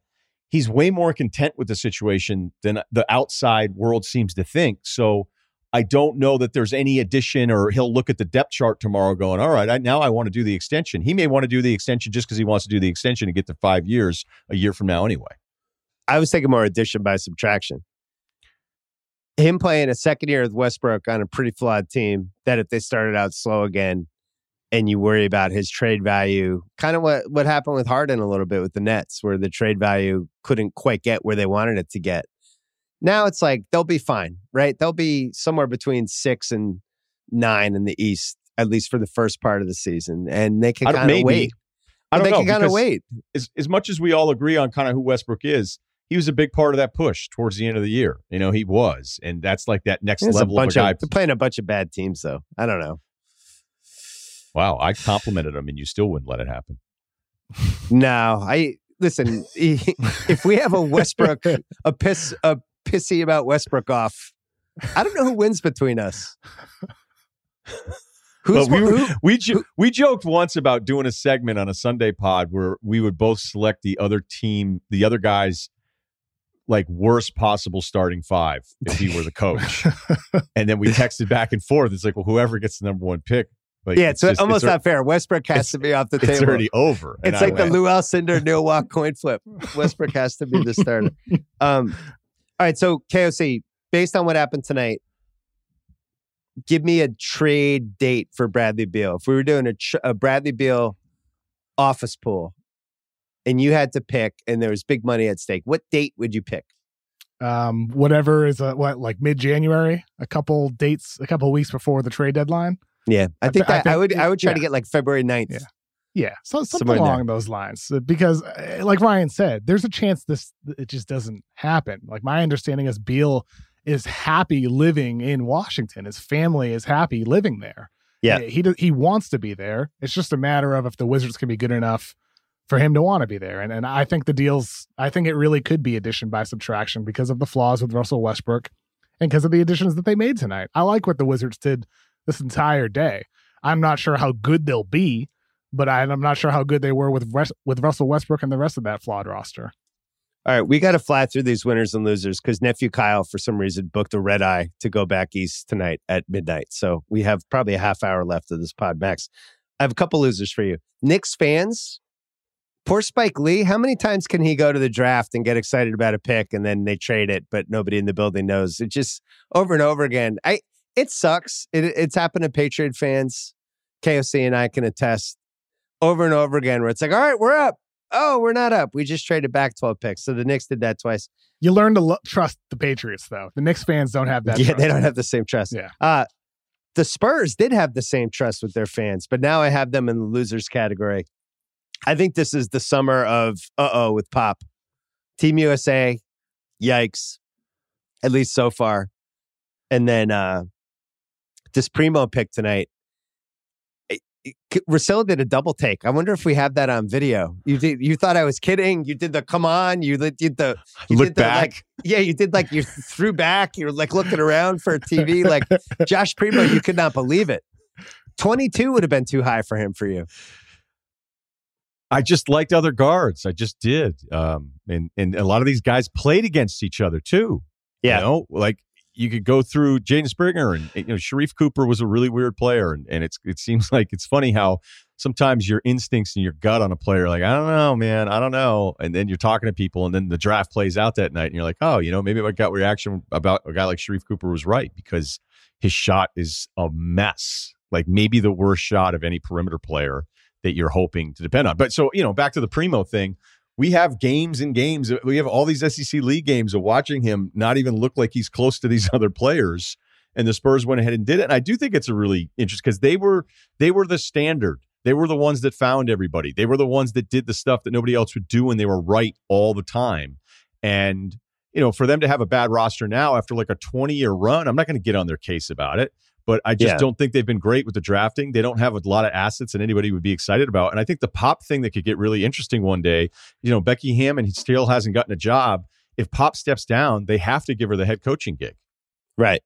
he's way more content with the situation than the outside world seems to think. So I don't know that there's any addition, or he'll look at the depth chart tomorrow going, all right, I, now I want to do the extension. He may want to do the extension just because he wants to do the extension and get to five years a year from now anyway. I was thinking more addition by subtraction. Him playing a second year with Westbrook on a pretty flawed team that if they started out slow again and you worry about his trade value, kind of what, what happened with Harden a little bit with the Nets, where the trade value couldn't quite get where they wanted it to get. Now it's like they'll be fine, right? They'll be somewhere between six and nine in the East, at least for the first part of the season. And they can kind of wait. I don't they know. They can kind of wait. As, as much as we all agree on kind of who Westbrook is, he was a big part of that push towards the end of the year. You know, he was, and that's like that next level a of guy. of, they're playing a bunch of bad teams though. I don't know. Wow, I complimented him, and you still wouldn't let it happen. No, I listen. if we have a Westbrook, a piss, a pissy about Westbrook off, I don't know who wins between us. Who's But we were, who, we jo- we joked once about doing a segment on a Sunday pod where we would both select the other team, the other guys, like worst possible starting five if he were the coach, and then we texted back and forth. It's like, well, whoever gets the number one pick, like, yeah, it's, just- almost al- not fair. Westbrook has to be off the table. It's already over. It's I like the went, Lou Alcindor Neil Walk coin flip. Westbrook has to be the starter. Um, all right, so KOC, based on what happened tonight, give me a trade date for Bradley Beal. If we were doing a, tr- a Bradley Beal office pool, and you had to pick, and there was big money at stake, what date would you pick? um, whatever is a, what like mid January, a couple dates, a couple weeks before the trade deadline. Yeah, I I think I that I, think- would. I would try to get like February 9th. Yeah. Yeah, so something Somewhere in there. along those lines. Uh, Because, uh, like Ryen said, there's a chance this it just doesn't happen. Like my understanding is Beal is happy living in Washington. His family is happy living there. Yeah. Uh, he he wants to be there. It's just a matter of if the Wizards can be good enough for him to want to be there. And and I think the deals. I think it really could be addition by subtraction because of the flaws with Russell Westbrook and because of the additions that they made tonight. I like what the Wizards did this entire day. I'm not sure how good they'll be, but I, I'm not sure how good they were with West, with Russell Westbrook and the rest of that flawed roster. All right, we got to fly through these winners and losers because nephew Kyle, for some reason, booked a red eye to go back east tonight at midnight. So we have probably a half hour left of this pod, Max. I have a couple losers for you. Knicks fans, poor Spike Lee. How many times can he go to the draft and get excited about a pick and then they trade it, but nobody in the building knows? It just over and over again. I it sucks. It, it's happened to Patriot fans. KOC and I can attest over and over again where it's like, all right, we're up. Oh, we're not up. We just traded back 12 picks. So the Knicks did that twice. You learn to lo- trust the Patriots, though. The Knicks fans don't have that. yeah, trust. they don't have the same trust. Yeah. Uh, the Spurs did have the same trust with their fans, but now I have them in the losers category. I think this is the summer of uh oh with Pop. Team USA, yikes. At least so far. And then uh this Primo pick tonight. it- did a double take. I wonder if we have that on video. You did. You thought I was kidding. You did the come on. You did the you Look did the, back. like, yeah, you did like you threw back. You were like looking around for a TV. Like Josh Primo, you could not believe it. 22 would have been too high for him for you. I just liked other guards. I just did. Um, and and a lot of these guys played against each other too. Yeah. You know, like you could go through Jaden Springer and you know Sharif Cooper was a really weird player, and and it's it seems like it's funny how sometimes your instincts and your gut on a player, like I don't know, man, I don't know, and then you're talking to people, and then the draft plays out that night, and you're like, oh, you know, maybe my gut reaction about a guy like Sharif Cooper was right because his shot is a mess, like maybe the worst shot of any perimeter player that you're hoping to depend on. But so, you know, back to the Primo thing, we have games and games. We have all these SEC league games of watching him not even look like he's close to these other players. And the Spurs went ahead and did it. And I do think it's a really interesting because they were they were the standard. They were the ones that found everybody. They were the ones that did the stuff that nobody else would do, and they were right all the time. And you know, for them to have a bad roster now after like a 20 year run, I'm not going to get on their case about it but I just Yeah. don't think they've been great with the drafting. They don't have a lot of assets that anybody would be excited about. And I think the pop thing that could get really interesting one day, you know, Becky Hammon still hasn't gotten a job. If Pop steps down, they have to give her the head coaching gig. Right.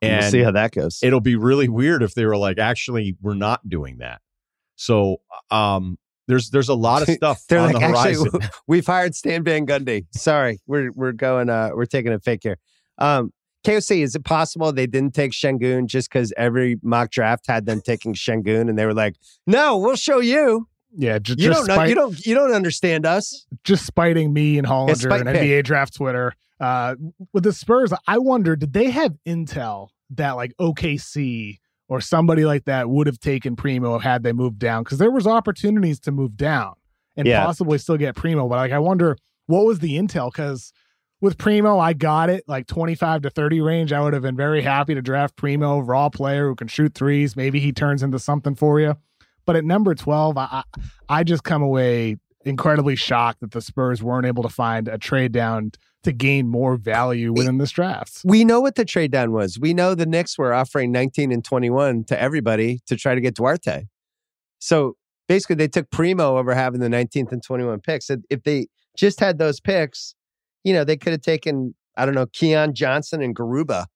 And we'll see how that goes. it'll be really weird if they were like, actually, we're not doing that. So um there's there's a lot of stuff They're on like, the horizon. actually, we've hired Stan Van Gundy. Sorry, we're we're going. Uh, we're taking a fake here. Um, KOC, is it possible they didn't take Sengun just because every mock draft had them taking Sengun, and they were like, "No, we'll show you. Yeah, ju- You just don't know. You don't. You don't understand us." just spiting me and Hollinger spite and pick. NBA draft Twitter. Uh, with the Spurs, I wonder did they have intel that like OKC or somebody like that would have taken Primo had they moved down? Because there was opportunities to move down and Yeah. possibly still get Primo. But like, I wonder what was the intel? Because with Primo, I got it like 25 to 30 range. I would have been very happy to draft Primo, raw player who can shoot threes. Maybe he turns into something for you. But at number 12, I, I, just come away incredibly shocked that the Spurs weren't able to find a trade down to gain more value within this draft. We know what the trade down was. We know the Knicks were offering 19 and 21 to everybody to try to get Duarte. So basically, they took Primo over having the 19th and 21 picks. If they just had those picks, you know, they could have taken, I don't know, Keon Johnson and Garuba,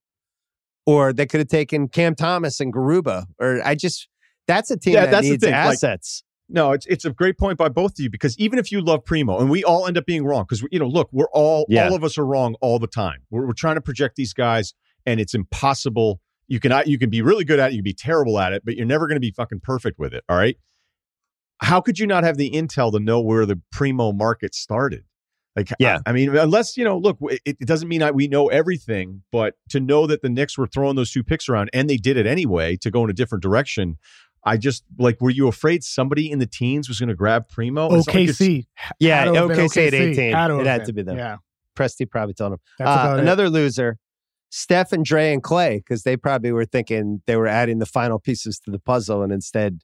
or they could have taken Cam Thomas and Garuba, or I just, that's a team Yeah, that that's the needs thing, like- assets. No, it's it's a great point by both of you because even if you love Primo, and we all end up being wrong because you know, look, we're all Yeah. all of us are wrong all the time. We're, we're trying to project these guys, and it's impossible. You can you can be really good at it, you can be terrible at it, but you're never going to be fucking perfect with it. All right. How could you not have the intel to know where the Primo market started? Like, Yeah. I, I mean, unless you know, look, it, it doesn't mean that we know everything, but to know that the Knicks were throwing those two picks around and they did it anyway to go in a different direction. I just like, were you afraid somebody in the teens was going to grab Primo? It's not like it's- OKC. Yeah, Had to have been OKC at 18. Had It had been. to be them. Yeah, Presti probably told him. that's Uh, about it. another loser, Steph and Dre and Clay, because they probably were thinking they were adding the final pieces to the puzzle, and instead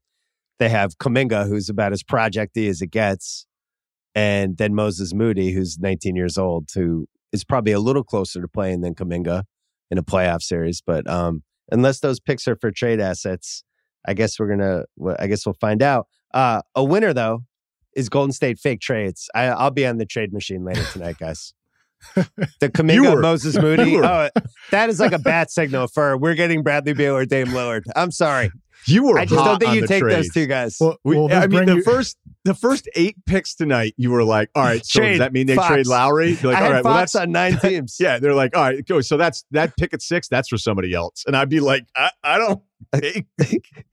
they have Kuminga, who's about as projecty as it gets, and then Moses Moody, who's 19 years old, who is probably a little closer to playing than Kuminga in a playoff series. But um, unless those picks are for trade assets, I guess we're gonna. I guess we'll find out. Uh, a winner though is Golden State fake trades. I, I'll be on the trade machine later tonight, guys. The Kuminga were. Moses Moody. Oh, that is like a bad signal for we're getting Bradley Beal or Dame Lillard. I'm sorry. You were I just hot don't think you the take those two guys. Well, We, will this I mean, the you- first the first eight picks tonight, you were like, all right, so Trade does that mean they Fox. trade Lowry? You're like, I all had well, that's on nine teams. yeah. They're like, all right, go. So that's that pick at six. That's for somebody else, and I'd be like, I, I don't. think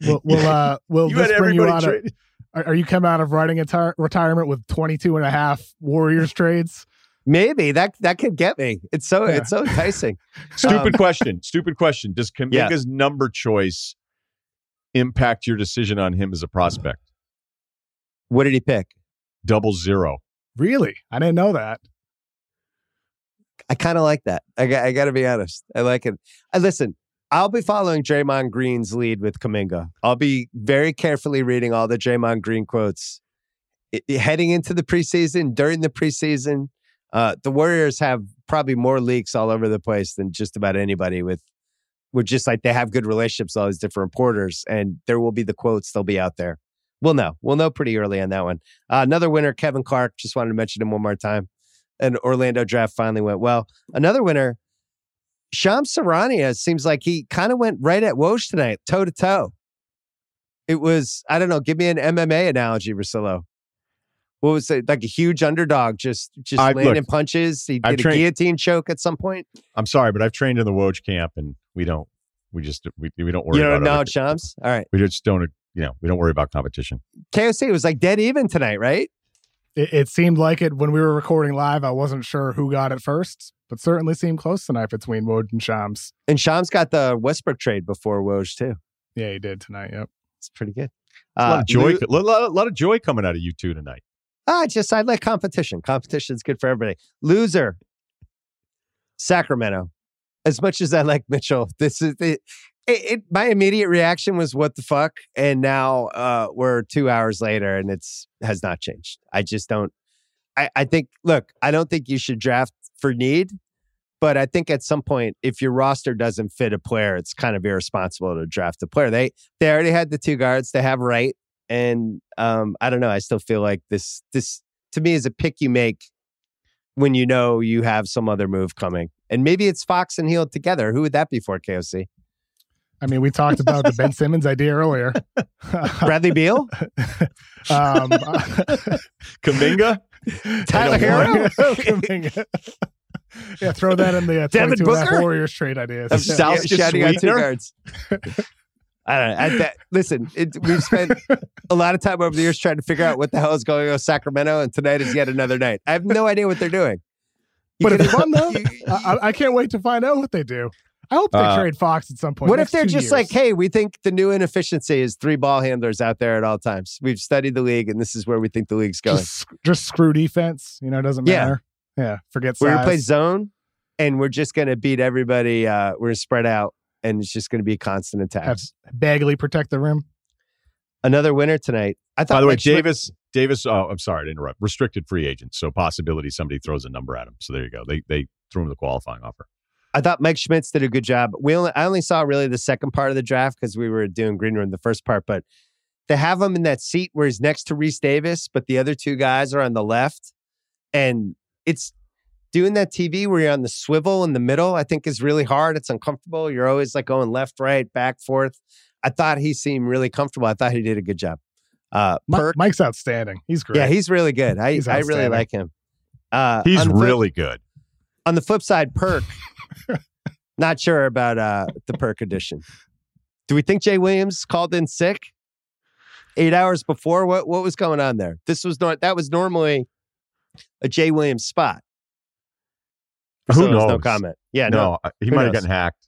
will, will, uh, will you this had bring you everybody out of, are, are you coming out of writing a tar- retirement with 22 and a half Warriors trades? Maybe that that could get me. It's so Yeah. it's so enticing. Stupid Um, question. Stupid question. Does Yeah. Kuminga's number choice impact your decision on him as a prospect? What did he pick? Double zero. Really? I didn't know that. I kind of like that. I got, I got to be honest. I like it. I listen. I'll be following Draymond Green's lead with Kuminga. I'll be very carefully reading all the Draymond Green quotes I- I- heading into the preseason. During the preseason, uh, the Warriors have probably more leaks all over the place than just about anybody. With, with just like they have good relationships all these different reporters, and there will be the quotes. They'll be out there. We'll know. We'll know pretty early on that one. Uh, another winner, Kevin Clark. Just wanted to mention him one more time. And Orlando draft finally went well. Another winner, Shams Charania seems like he kind of went right at Woj tonight, toe to toe. It was, I don't know, give me an MMA analogy, Russillo. What was it? Like a huge underdog, just just I- landing look, punches. He I've did a trained- guillotine choke at some point. I'm sorry, but I've trained in the Woj camp, and we don't. We just we, we don't worry You don't about acknowledge other- Shams? All right. We just don't. You know, we don't worry about competition. KOC was like dead even tonight, right? It, it seemed like it when we were recording live. I wasn't sure who got it first, but certainly seemed close tonight between Woj and Shams. And Shams got the Westbrook trade before Woj, too. Yeah, he did tonight. Yep. It's pretty good. a lot Uh, of joy. Lou- A lot, a lot of joy coming out of you two tonight. Ah, just I like competition. Competition's good for everybody. Loser, Sacramento. As much as I like Mitchell, this is the. It, it, my immediate reaction was what the fuck, and now uh, we're two hours later, and it's has not changed. I just don't. I, I think. Look, I don't think you should draft for need, but I think at some point, if your roster doesn't fit a player, it's kind of irresponsible to draft a player. They they already had the two guards. They have right, and um, I don't know. I still feel like this this to me is a pick you make when you know you have some other move coming, and maybe it's Fox and Heal together. Who would that be for KOC? I mean, we talked about the Ben Simmons idea earlier. Bradley Beal, um, Kuminga. Tyler Herro? Kuminga. yeah, throw that in the uh, Devin 22 and a half Booker? Warriors trade ideas. Of Yeah. South- Southgate shouting out two guards. I don't know. I, that, listen, it, we've spent a lot of time over the years trying to figure out what the hell is going on with Sacramento, and tonight is yet another night. I have no idea what they're doing. You But it's fun though. you- I, I- I can't wait to find out what they do. I hope they Uh, trade Fox at some point. What if they're just years. like, hey, we think the new inefficiency is three ball handlers out there at all times. We've studied the league, and this is where we think the league's going. just, just screw defense? You know, it doesn't matter. Yeah, forget We're size. gonna play zone, and we're just gonna beat everybody. Uh, we're gonna spread out, and it's just gonna be a constant Have attacks. Bagley protect the rim. Another winner tonight. I thought By the way, Mike Schmitz- Davis, Davis. Oh, I'm sorry to interrupt. Restricted free agent, so possibility somebody throws a number at him. So there you go. They they threw him the qualifying offer. I thought Mike Schmitz did a good job. We only I only saw really the second part of the draft because we were doing green room the first part, but to have him in that seat where he's next to Rece Davis, but the other two guys are on the left, and it's doing that TV where you're on the swivel in the middle. I think is really hard. It's uncomfortable. You're always like going left, right, back, forth. I thought he seemed really comfortable. I thought he did a good job. Uh, Mi- Perk, Mike's outstanding. He's great. yeah, he's really good. I I really like him. Uh, He's flip- really good. on the flip side, Perk. not sure about uh, the Perk edition. Do we think Jay Williams called in sick eight hours before? What what was going on there? This was not that was normally a Jay Williams spot. Who So there's No knows? comment. Yeah, no. no, uh, he Who might have gotten hacked.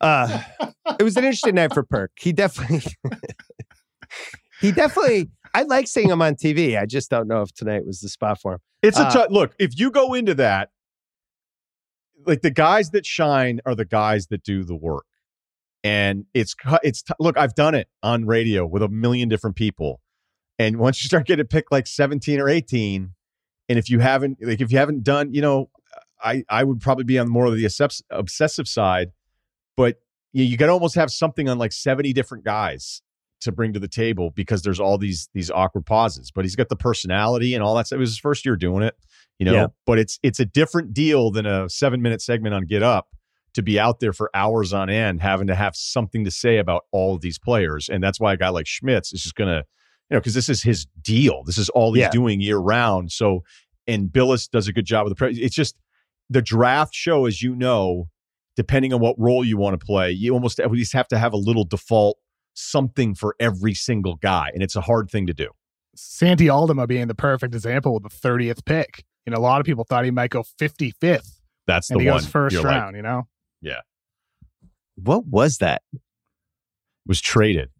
Uh, it was an interesting night for Perk. He definitely, he definitely. I like seeing him on TV. I just don't know if tonight was the spot for him. It's a Uh, tough look. If you go into that, like the guys that shine are the guys that do the work, and it's it's t- look. I've done it on radio with a million different people, and once you start getting picked like seventeen or eighteen, and if you haven't like if you haven't done, you know, I I would probably be on more of the obsess- obsessive side, but you, you got to almost have something on like seventy different guys to bring to the table because there's all these these awkward pauses. But he's got the personality and all that. stuff. It was his first year doing it, you know. Yeah. But it's it's a different deal than a seven minute segment on Get Up to be out there for hours on end, having to have something to say about all of these players. And that's why a guy like Schmitz is just gonna, you know, because this is his deal. This is all he's Yeah. doing year round. So, and Bilas does a good job with the. Pre- it's just the draft show, as you know, depending on what role you want to play, you almost at least have to have a little default something for every single guy, and it's a hard thing to do. Santi Aldama being the perfect example with the 30th pick. You know, a lot of people thought he might go 55th, That's the and he one. goes first you're like, round. you know, Yeah. What was that? was traded.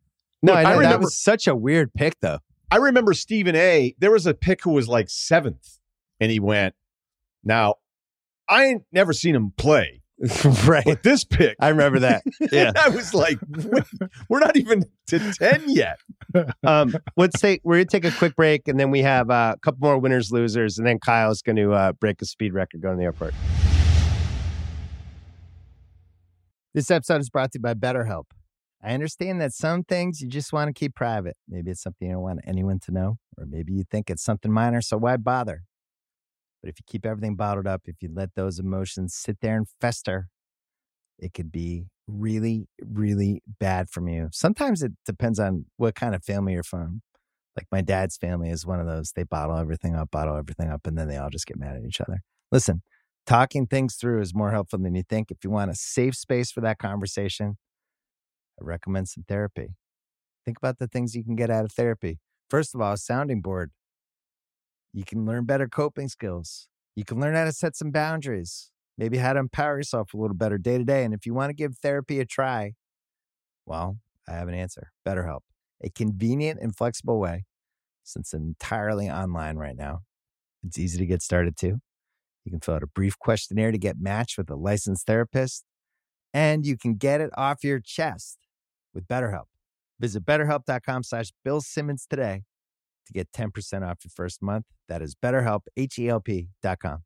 No, Look, I I know that was such a weird pick, though. I remember Stephen A. There was a pick who was like seventh, and he went. Now, I ain't never seen him play, right. but this pick, I remember that. Yeah. I was like, we're not even to ten yet. Um, let's take we're gonna take a quick break, and then we have uh, a couple more winners, losers, and then Kyle's going to uh, break a speed record going to the airport. This episode is brought to you by BetterHelp. I understand that some things you just want to keep private. Maybe it's something you don't want anyone to know, or maybe you think it's something minor, so why bother? But if you keep everything bottled up, if you let those emotions sit there and fester, it could be really, really bad from you. Sometimes it depends on what kind of family you're from. Like my dad's family is one of those. They bottle everything up, bottle everything up, and then they all just get mad at each other. Listen, talking things through is more helpful than you think. If you want a safe space for that conversation, I recommend some therapy. Think about the things you can get out of therapy. First of all, a sounding board. You can learn better coping skills. You can learn how to set some boundaries, maybe how to empower yourself a little better day to day. And if you want to give therapy a try, well, I have an answer BetterHelp, a convenient and flexible way since entirely online right now. It's easy to get started too. You can fill out a brief questionnaire to get matched with a licensed therapist, and you can get it off your chest with BetterHelp. Visit betterhelp.com slash Bill Simmons today to get 10% off your first month. That is betterhelp, H-E-L-P dot com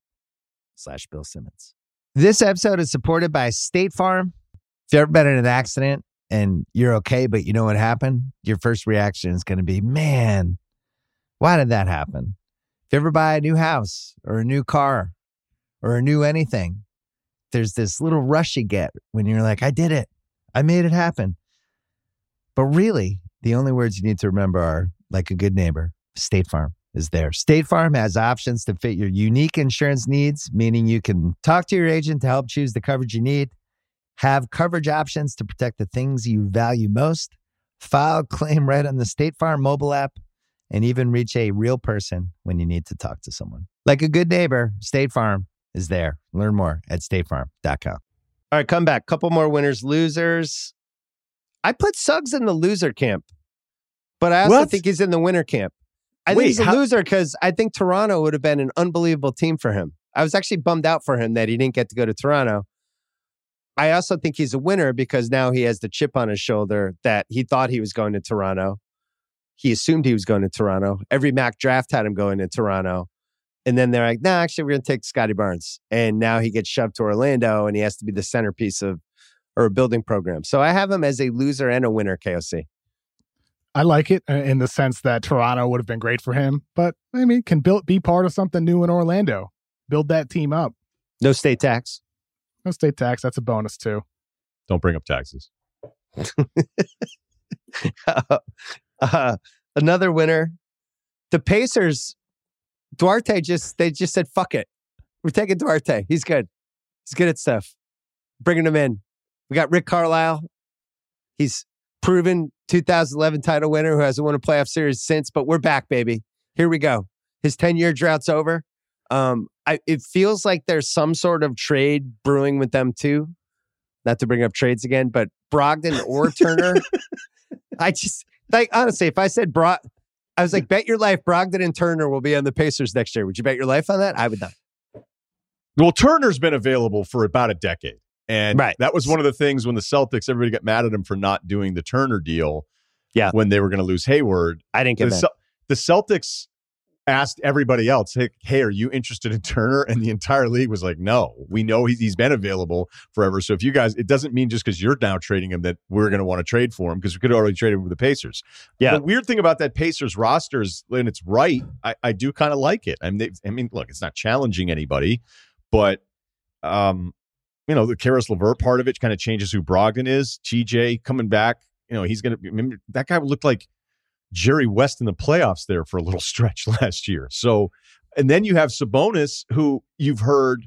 slash Bill Simmons. This episode is supported by State Farm. If you've ever been in an accident and you're okay, but you know what happened, your first reaction is going to be, man, why did that happen? If you ever buy a new house or a new car or a new anything, there's this little rush you get when you're like, I did it. I made it happen. But really, the only words you need to remember are like a good neighbor, State Farm is there. State Farm has options to fit your unique insurance needs, meaning you can talk to your agent to help choose the coverage you need, have coverage options to protect the things you value most, file claim right on the State Farm mobile app, and even reach a real person when you need to talk to someone. Like a good neighbor, State Farm is there. Learn more at statefarm.com. All right, come back. Couple more winners, losers. I put Suggs in the loser camp, but I also What? think he's in the winner camp. I Wait, think he's a how- loser because I think Toronto would have been an unbelievable team for him. I was actually bummed out for him that he didn't get to go to Toronto. I also think he's a winner because now he has the chip on his shoulder that he thought he was going to Toronto he assumed he was going to Toronto. Every mock draft had him going to Toronto. And then they're like, no, nah, actually, we're going to take Scottie Barnes. And now he gets shoved to Orlando and he has to be the centerpiece of or a building program. So I have him as a loser and a winner, KOC. I like it uh, in the sense that Toronto would have been great for him, but I mean, can build be part of something new in Orlando. Build that team up. No state tax. No state tax. That's a bonus too. Don't bring up taxes. uh, another winner. The Pacers, Duarte just they just said, fuck it. We're taking Duarte. He's good. He's good at stuff. Bringing him in. We got Rick Carlisle. He's proven 2011 title winner who hasn't won a playoff series since, but we're back, baby. Here we go. His 10 year drought's over. Um, I, it feels like there's some sort of trade brewing with them too. Not to bring up trades again, but Brogdon or Turner. I just like honestly, if I said Brog, I was like, bet your life Brogdon and Turner will be on the Pacers next year. Would you bet your life on that? I would not. Well, Turner's been available for about a decade. And right. that was one of the things when the Celtics, everybody got mad at him for not doing the Turner deal. Yeah. When they were going to lose Hayward. I didn't get the, the Celtics asked everybody else, hey, hey, are you interested in Turner? And the entire league was like, no, we know he's, he's been available forever. So if you guys, it doesn't mean just because you're now trading him that we're going to want to trade for him because we could already trade him with the Pacers. Yeah. The weird thing about that Pacers roster is, and it's right, I, I do kind of like it. I mean, they, I mean, look, it's not challenging anybody, but, um, you know, the Caris LeVert part of it kind of changes who Brogdon is. TJ coming back, you know, he's going to be, remember, that guy looked like Jerry West in the playoffs there for a little stretch last year. So, and then you have Sabonis, who you've heard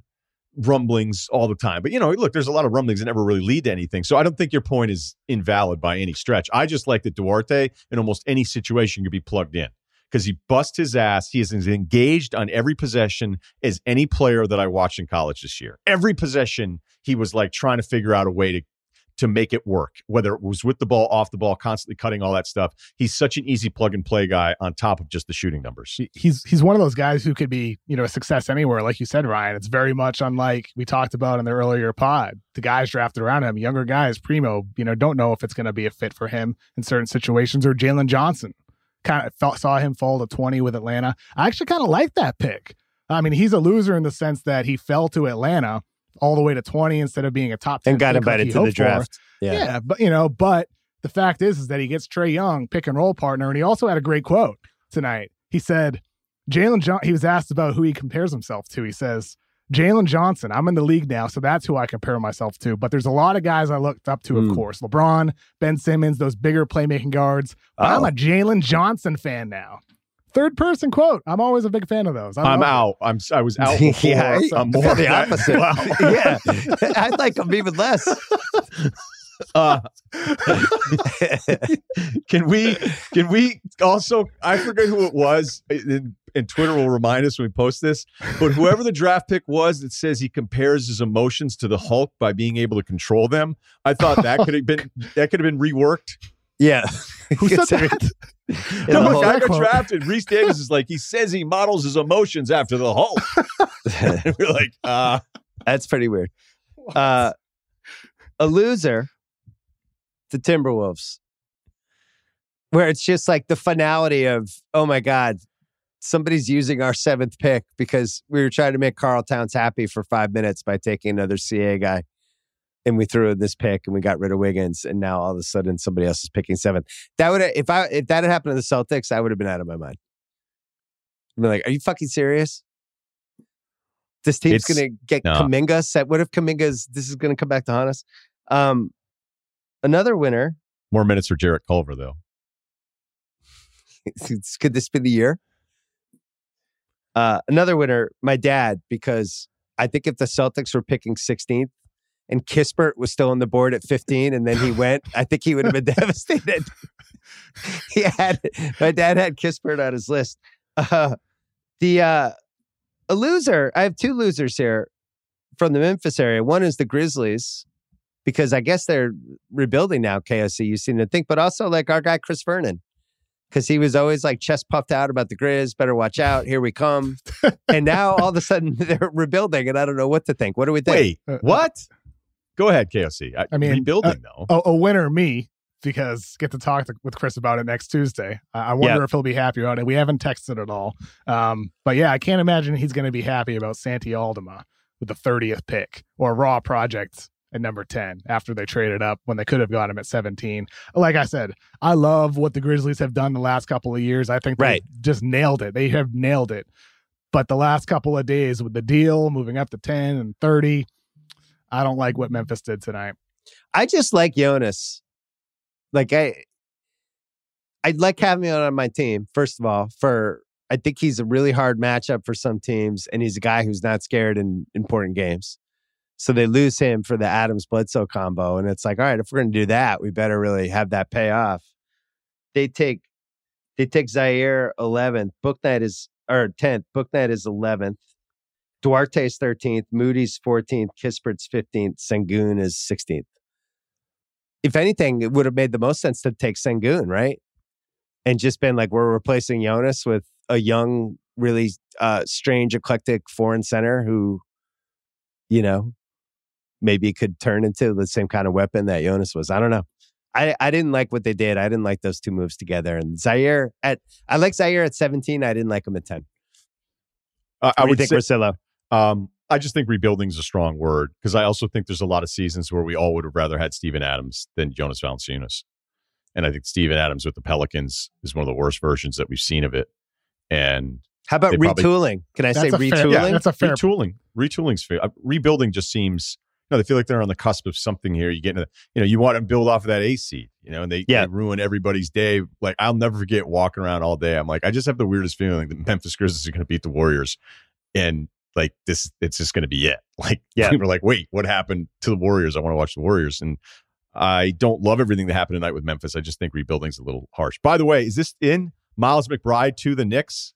rumblings all the time. But, you know, look, there's a lot of rumblings that never really lead to anything. So I don't think your point is invalid by any stretch. I just like that Duarte in almost any situation could be plugged in because he busts his ass. He is as engaged on every possession as any player that I watched in college this year. Every possession, he was like trying to figure out a way to to make it work, whether it was with the ball, off the ball, constantly cutting all that stuff. He's such an easy plug and play guy on top of just the shooting numbers. He's he's one of those guys who could be, you know, a success anywhere, like you said, Ryen. It's very much unlike we talked about in the earlier pod. The guys drafted around him, younger guys, primo, you know, don't know if it's going to be a fit for him in certain situations. Or Jalen Johnson, kind of saw him fall to twenty with Atlanta. I actually kind of like that pick. I mean, he's a loser in the sense that he fell to Atlanta all the way to 20 instead of being a top 10 and got invited to the draft. Yeah. yeah. but you know, but the fact is is that he gets Trae Young, pick and roll partner, and he also had a great quote tonight. He said, Jalen John he was asked about who he compares himself to. He says, Jalen Johnson, I'm in the league now, so that's who I compare myself to. But there's a lot of guys I looked up to, of Mm. course. LeBron, Ben Simmons, those bigger playmaking guards. But I'm Oh. a Jalen Johnson fan now. Third person quote. I'm always a big fan of those. I I'm love it. out. I'm I was out before. yeah, I'm I more feel the that- opposite. Wow. yeah, I'd like him even less. Uh, can we can we also I forget who it was and, Twitter will remind us when we post this but whoever the draft pick was that says he compares his emotions to the Hulk by being able to control them I thought that could have been that could have been reworked. Yeah, Who said that? No, the guy got drafted Rece Davis is like he says he models his emotions after the Hulk. We're like uh That's pretty weird. Uh, a loser, the Timberwolves, where it's just like the finality of, oh my God, somebody's using our seventh pick because we were trying to make Karl Towns happy for five minutes by taking another CA guy. And we threw in this pick and we got rid of Wiggins. And now all of a sudden somebody else is picking seventh. That would if I if that had happened to the Celtics, I would have been out of my mind. I'd be like, are you fucking serious? This team's It's- gonna get no. Kuminga set. What if Kuminga's this is gonna come back to haunt us? Um another winner. more minutes for Jarrett Culver though Could this be the year? Uh another winner, my dad, because I think if the Celtics were picking 16th and Kispert was still on the board at 15 and then he went, I think he would have been devastated. he had my dad had Kispert on his list. Uh, the uh, a loser. I have two losers here from the Memphis area. One is the Grizzlies because I guess they're rebuilding now. KOC, you seem to think, but also like our guy Chris Vernon because he was always like chest puffed out about the Grizz. Better watch out. Here we come. and now all of a sudden they're rebuilding, and I don't know what to think. What do we think? wait Uh, what go ahead KOC I, I mean, rebuilding though a, a winner, me. because get to talk to, with Chris about it next Tuesday. I, I wonder Yeah. if he'll be happy about it. We haven't texted at all. Um, but yeah, I can't imagine he's going to be happy about Santi Aldama with the 30th pick or Raw Project at number 10 after they traded up when they could have got him at 17. Like I said, I love what the Grizzlies have done the last couple of years. I think they Right. just nailed it. They have nailed it. But the last couple of days with the deal moving up to 10 and 30, I don't like what Memphis did tonight. I just like Jonas. Like I, I'd like having him on my team. First of all, for I think he's a really hard matchup for some teams, and he's a guy who's not scared in important games. So they lose him for the Adams Bledsoe combo, and it's like, all right, if we're going to do that, we better really have that pay off. They take, they take Ziaire eleventh. Bouknight is or tenth. Bouknight is eleventh. Duarte's thirteenth. Moody's fourteenth. Kispert's fifteenth. Sengun is sixteenth if anything, it would have made the most sense to take Sengun, right? And just been like, we're replacing Jonas with a young, really uh, strange, eclectic foreign center who, you know, maybe could turn into the same kind of weapon that Jonas was. I don't know. I, I didn't like what they did. I didn't like those two moves together. And Ziaire at I like Ziaire at 17. I didn't like him at 10. Uh, I What do you would think, say, Russillo? Um, I just think rebuilding is a strong word because I also think there's a lot of seasons where we all would have rather had Steven Adams than Jonas Valanciunas. And I think Steven Adams with the Pelicans is one of the worst versions that we've seen of it. And How about they probably- retooling? Can I say That's a fair- retooling? yeah, that's a fair retooling, retooling sphere, uh, rebuilding just seems. Know, they feel like they're on the cusp of something here. You get into, you know, you want to build off of that A seed, you know, and they, Yeah. they ruin everybody's day. Like I'll never forget walking around all day. I'm like, I just have the weirdest feeling that Memphis Grizzlies are going to beat the Warriors, and like this, it's just going to be it. Like, Yeah. we're like, wait, what happened to the Warriors? I want to watch the Warriors, and I don't love everything that happened tonight with Memphis. I just think rebuilding's a little harsh. By the way, is this in Miles McBride to the Knicks?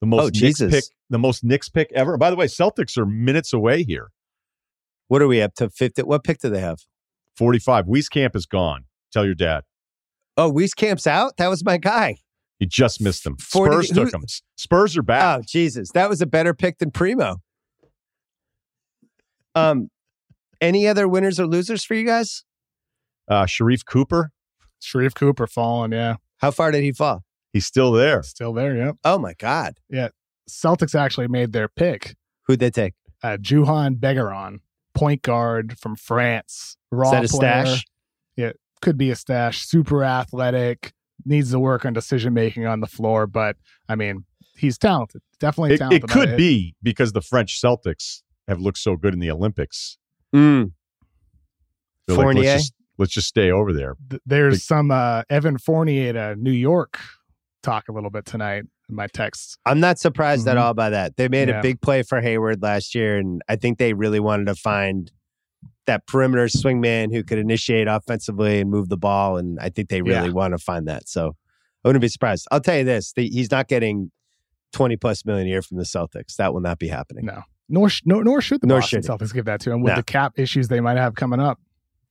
The most Oh, Knicks pick, the most Knicks pick ever. By the way, Celtics are minutes away here. What are we up to? 50? What pick do they have? 45. Wieskamp is gone. Tell your dad. Oh, Wieskamp's out? That was my guy. He just missed them. 40 Spurs who- took him. Spurs are back. Oh, Jesus. That was a better pick than Primo. Um, any other winners or losers for you guys? Uh, Sharif Cooper, Sharif Cooper falling, yeah. How far did he fall? he's still there. Still there, yep. Oh my God. Yeah. Celtics actually made their pick. Who'd they take? Uh, Juhann Begarin, point guard from France. Raw Is that a player. stash? Yeah, could be a stash. Super athletic. Needs to work on decision making on the floor, but I mean, he's talented. Definitely It, talented. it I- could be because the French Celtics have looked so good in the Olympics. Mm. They're like, Fournier? let's, just, let's just stay over there. th- there's Big- some uh, Evan Fournier to New York talk a little bit tonight in my texts. I'm not surprised at Mhm. all by that. They made Yeah. a big play for Hayward last year, and I think they really wanted to find that perimeter swingman who could initiate offensively and move the ball. And I think they really Yeah. want to find that. So I wouldn't be surprised. I'll tell you this: the, he's not getting 20 plus million a year from the Celtics. That will not be happening. No. Nor, sh- nor, nor should the Nor Boston should. Celtics give that to him with No. the cap issues they might have coming up.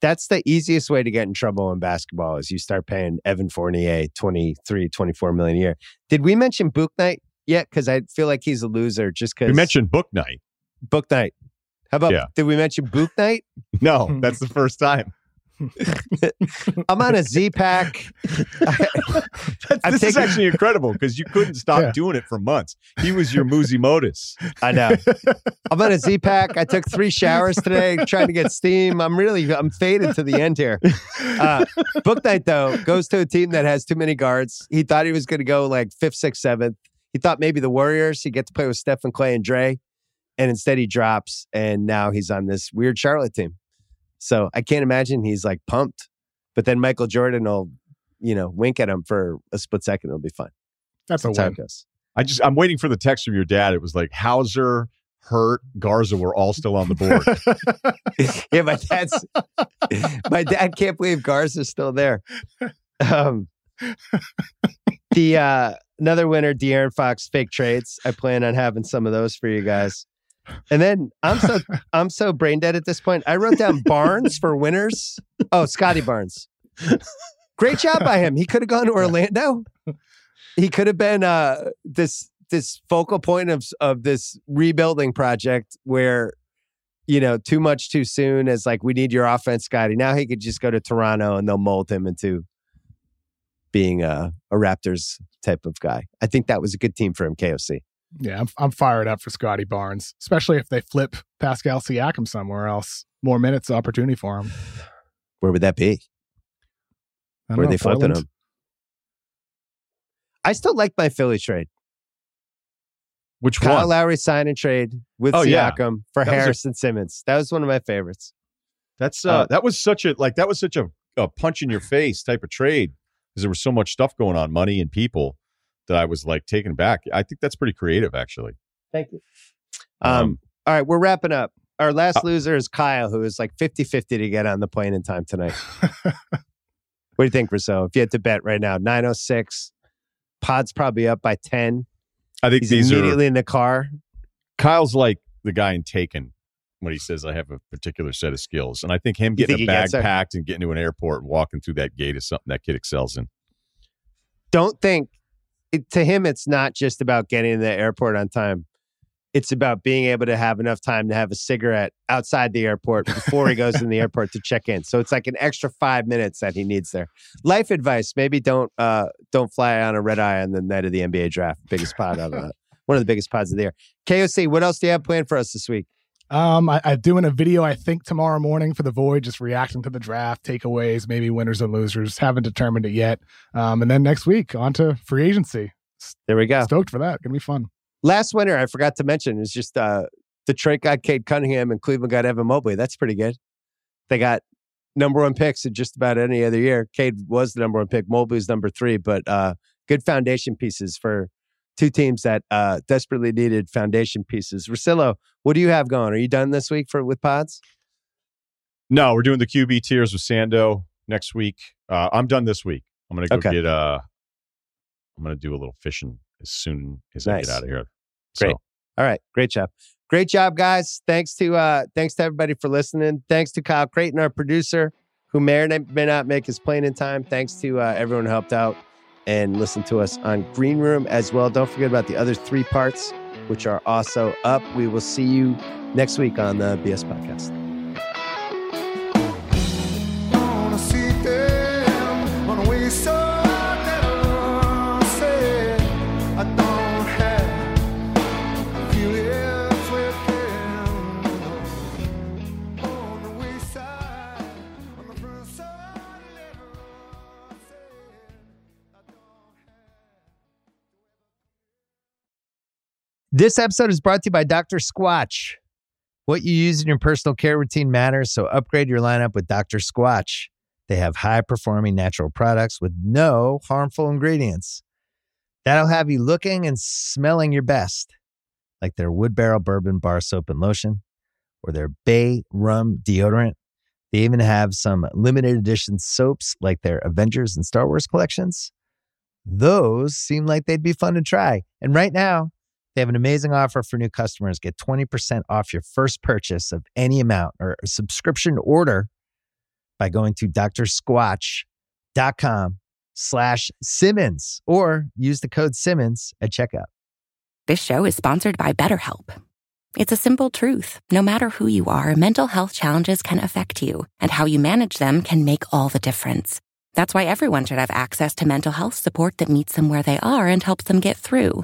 That's the easiest way to get in trouble in basketball is you start paying Evan Fournier 23, 24 million a year. Did we mention Bouknight yet? Because I feel like he's a loser just because We mentioned Bouknight. Book Night. How about Yeah. did we mention Bouknight? No, that's the first time. I'm on a Z pack. This is actually incredible because you couldn't stop Yeah. doing it for months. He was your Muzi Modus. I know. I'm on a Z pack. I took three showers today trying to get steam. I'm really I'm faded to the end here. Uh, Bouknight though goes to a team that has too many guards. He thought he was going to go like fifth, sixth, seventh. He thought maybe the Warriors. He get to play with Stephen Clay and Dre, and instead he drops, and now he's on this weird Charlotte team. So I can't imagine he's like pumped. But then Michael Jordan will, you know, wink at him for a split second. It'll be fine. That's That's how win. it goes. I just I'm waiting for the text from your dad. It was like Hauser, Hurt, Garza were all still on the board. yeah, my dad's my dad can't believe Garza's still there. Um, the uh, another winner, De'Aaron Fox fake trades. I plan on having some of those for you guys. And then I'm so I'm so brain dead at this point. I wrote down Barnes for winners. Oh, Scottie Barnes. Great job by him. He could have gone to Orlando. He could have been uh, this this focal point of of this rebuilding project where you know, too much too soon as like we need your offense, Scottie. Now he could just go to Toronto and they'll mold him into being a, a Raptors type of guy. I think that was a good team for him, KOC. Yeah, I'm, I'm fired up for Scottie Barnes, especially if they flip Pascal Siakam somewhere else. More minutes opportunity for him. Where would that be? I don't Where are know, they flipping him? I still like my Philly trade. Which Kyle one? Lowry sign and trade with Oh, yeah. Siakam for That was a- Harrison Simmons. That was one of my favorites. That's uh, Uh, that was such a like that was such a, a punch in your face type of trade because there was so much stuff going on, money and people that I was like taken back. I think that's pretty creative, actually. Thank you. Um, all right, we're wrapping up. Our last Uh, loser is Kyle, who is like 50 50 to get on the plane in time tonight. what do you think, Russillo? If you had to bet right now, 906, Pod's probably up by 10. I think He's these immediately in the car. Kyle's like the guy in Taken when he says I have a particular set of skills, and I think him getting think a he bag gets packed and getting to an airport and walking through that gate is something that kid excels in. Don't think, it, to him, it's not just about getting to the airport on time. It's about being able to have enough time to have a cigarette outside the airport before he goes in the airport to check in. So it's like an extra five minutes that he needs there. Life advice: maybe don't uh, don't fly on a red eye on the night of the NBA draft. Biggest pod of uh, one of the biggest pods of the year. KOC, what else do you have planned for us this week? Um, I, I'm doing a video, I think, tomorrow morning for the Void, just reacting to the draft, takeaways, maybe winners and losers. Haven't determined it yet. Um, and then next week, on to free agency. There we go. Stoked for that. Gonna be fun. Last winter, I forgot to mention, is just uh, Detroit got Cade Cunningham and Cleveland got Evan Mobley. That's pretty good. They got number one picks in just about any other year. Cade was the number one pick. Mobley's number three, but uh, good foundation pieces for two teams that uh, desperately needed foundation pieces. Russillo, what do you have going? Are you done this week for with pods? No, we're doing the QB tiers with Sando next week. Uh, I'm done this week. I'm gonna go Okay. get uh, I'm gonna do a little fishing as soon as I get out of here. Great. So, All right, great job. Great job, guys. Thanks to uh thanks to everybody for listening. Thanks to Kyle Crichton, our producer, who may or may not make his plane in time. Thanks to uh, everyone who helped out and listen to us on Green Room as well. Don't forget about the other three parts, which are also up. We will see you next week on the BS Podcast. This episode is brought to you by Dr. Squatch. What you use in your personal care routine matters, so upgrade your lineup with Dr. Squatch. They have high performing natural products with no harmful ingredients. That'll have you looking and smelling your best, like their Wood Barrel Bourbon Bar Soap and Lotion or their Bay Rum Deodorant. They even have some limited edition soaps like their Avengers and Star Wars collections. Those seem like they'd be fun to try. And right now, they have an amazing offer for new customers. Get 20% off your first purchase of any amount or subscription order by going to drsquatch.com slash Simmons or use the code Simmons at checkout. This show is sponsored by BetterHelp. It's a simple truth. No matter who you are, mental health challenges can affect you, and how you manage them can make all the difference. That's why everyone should have access to mental health support that meets them where they are and helps them get through.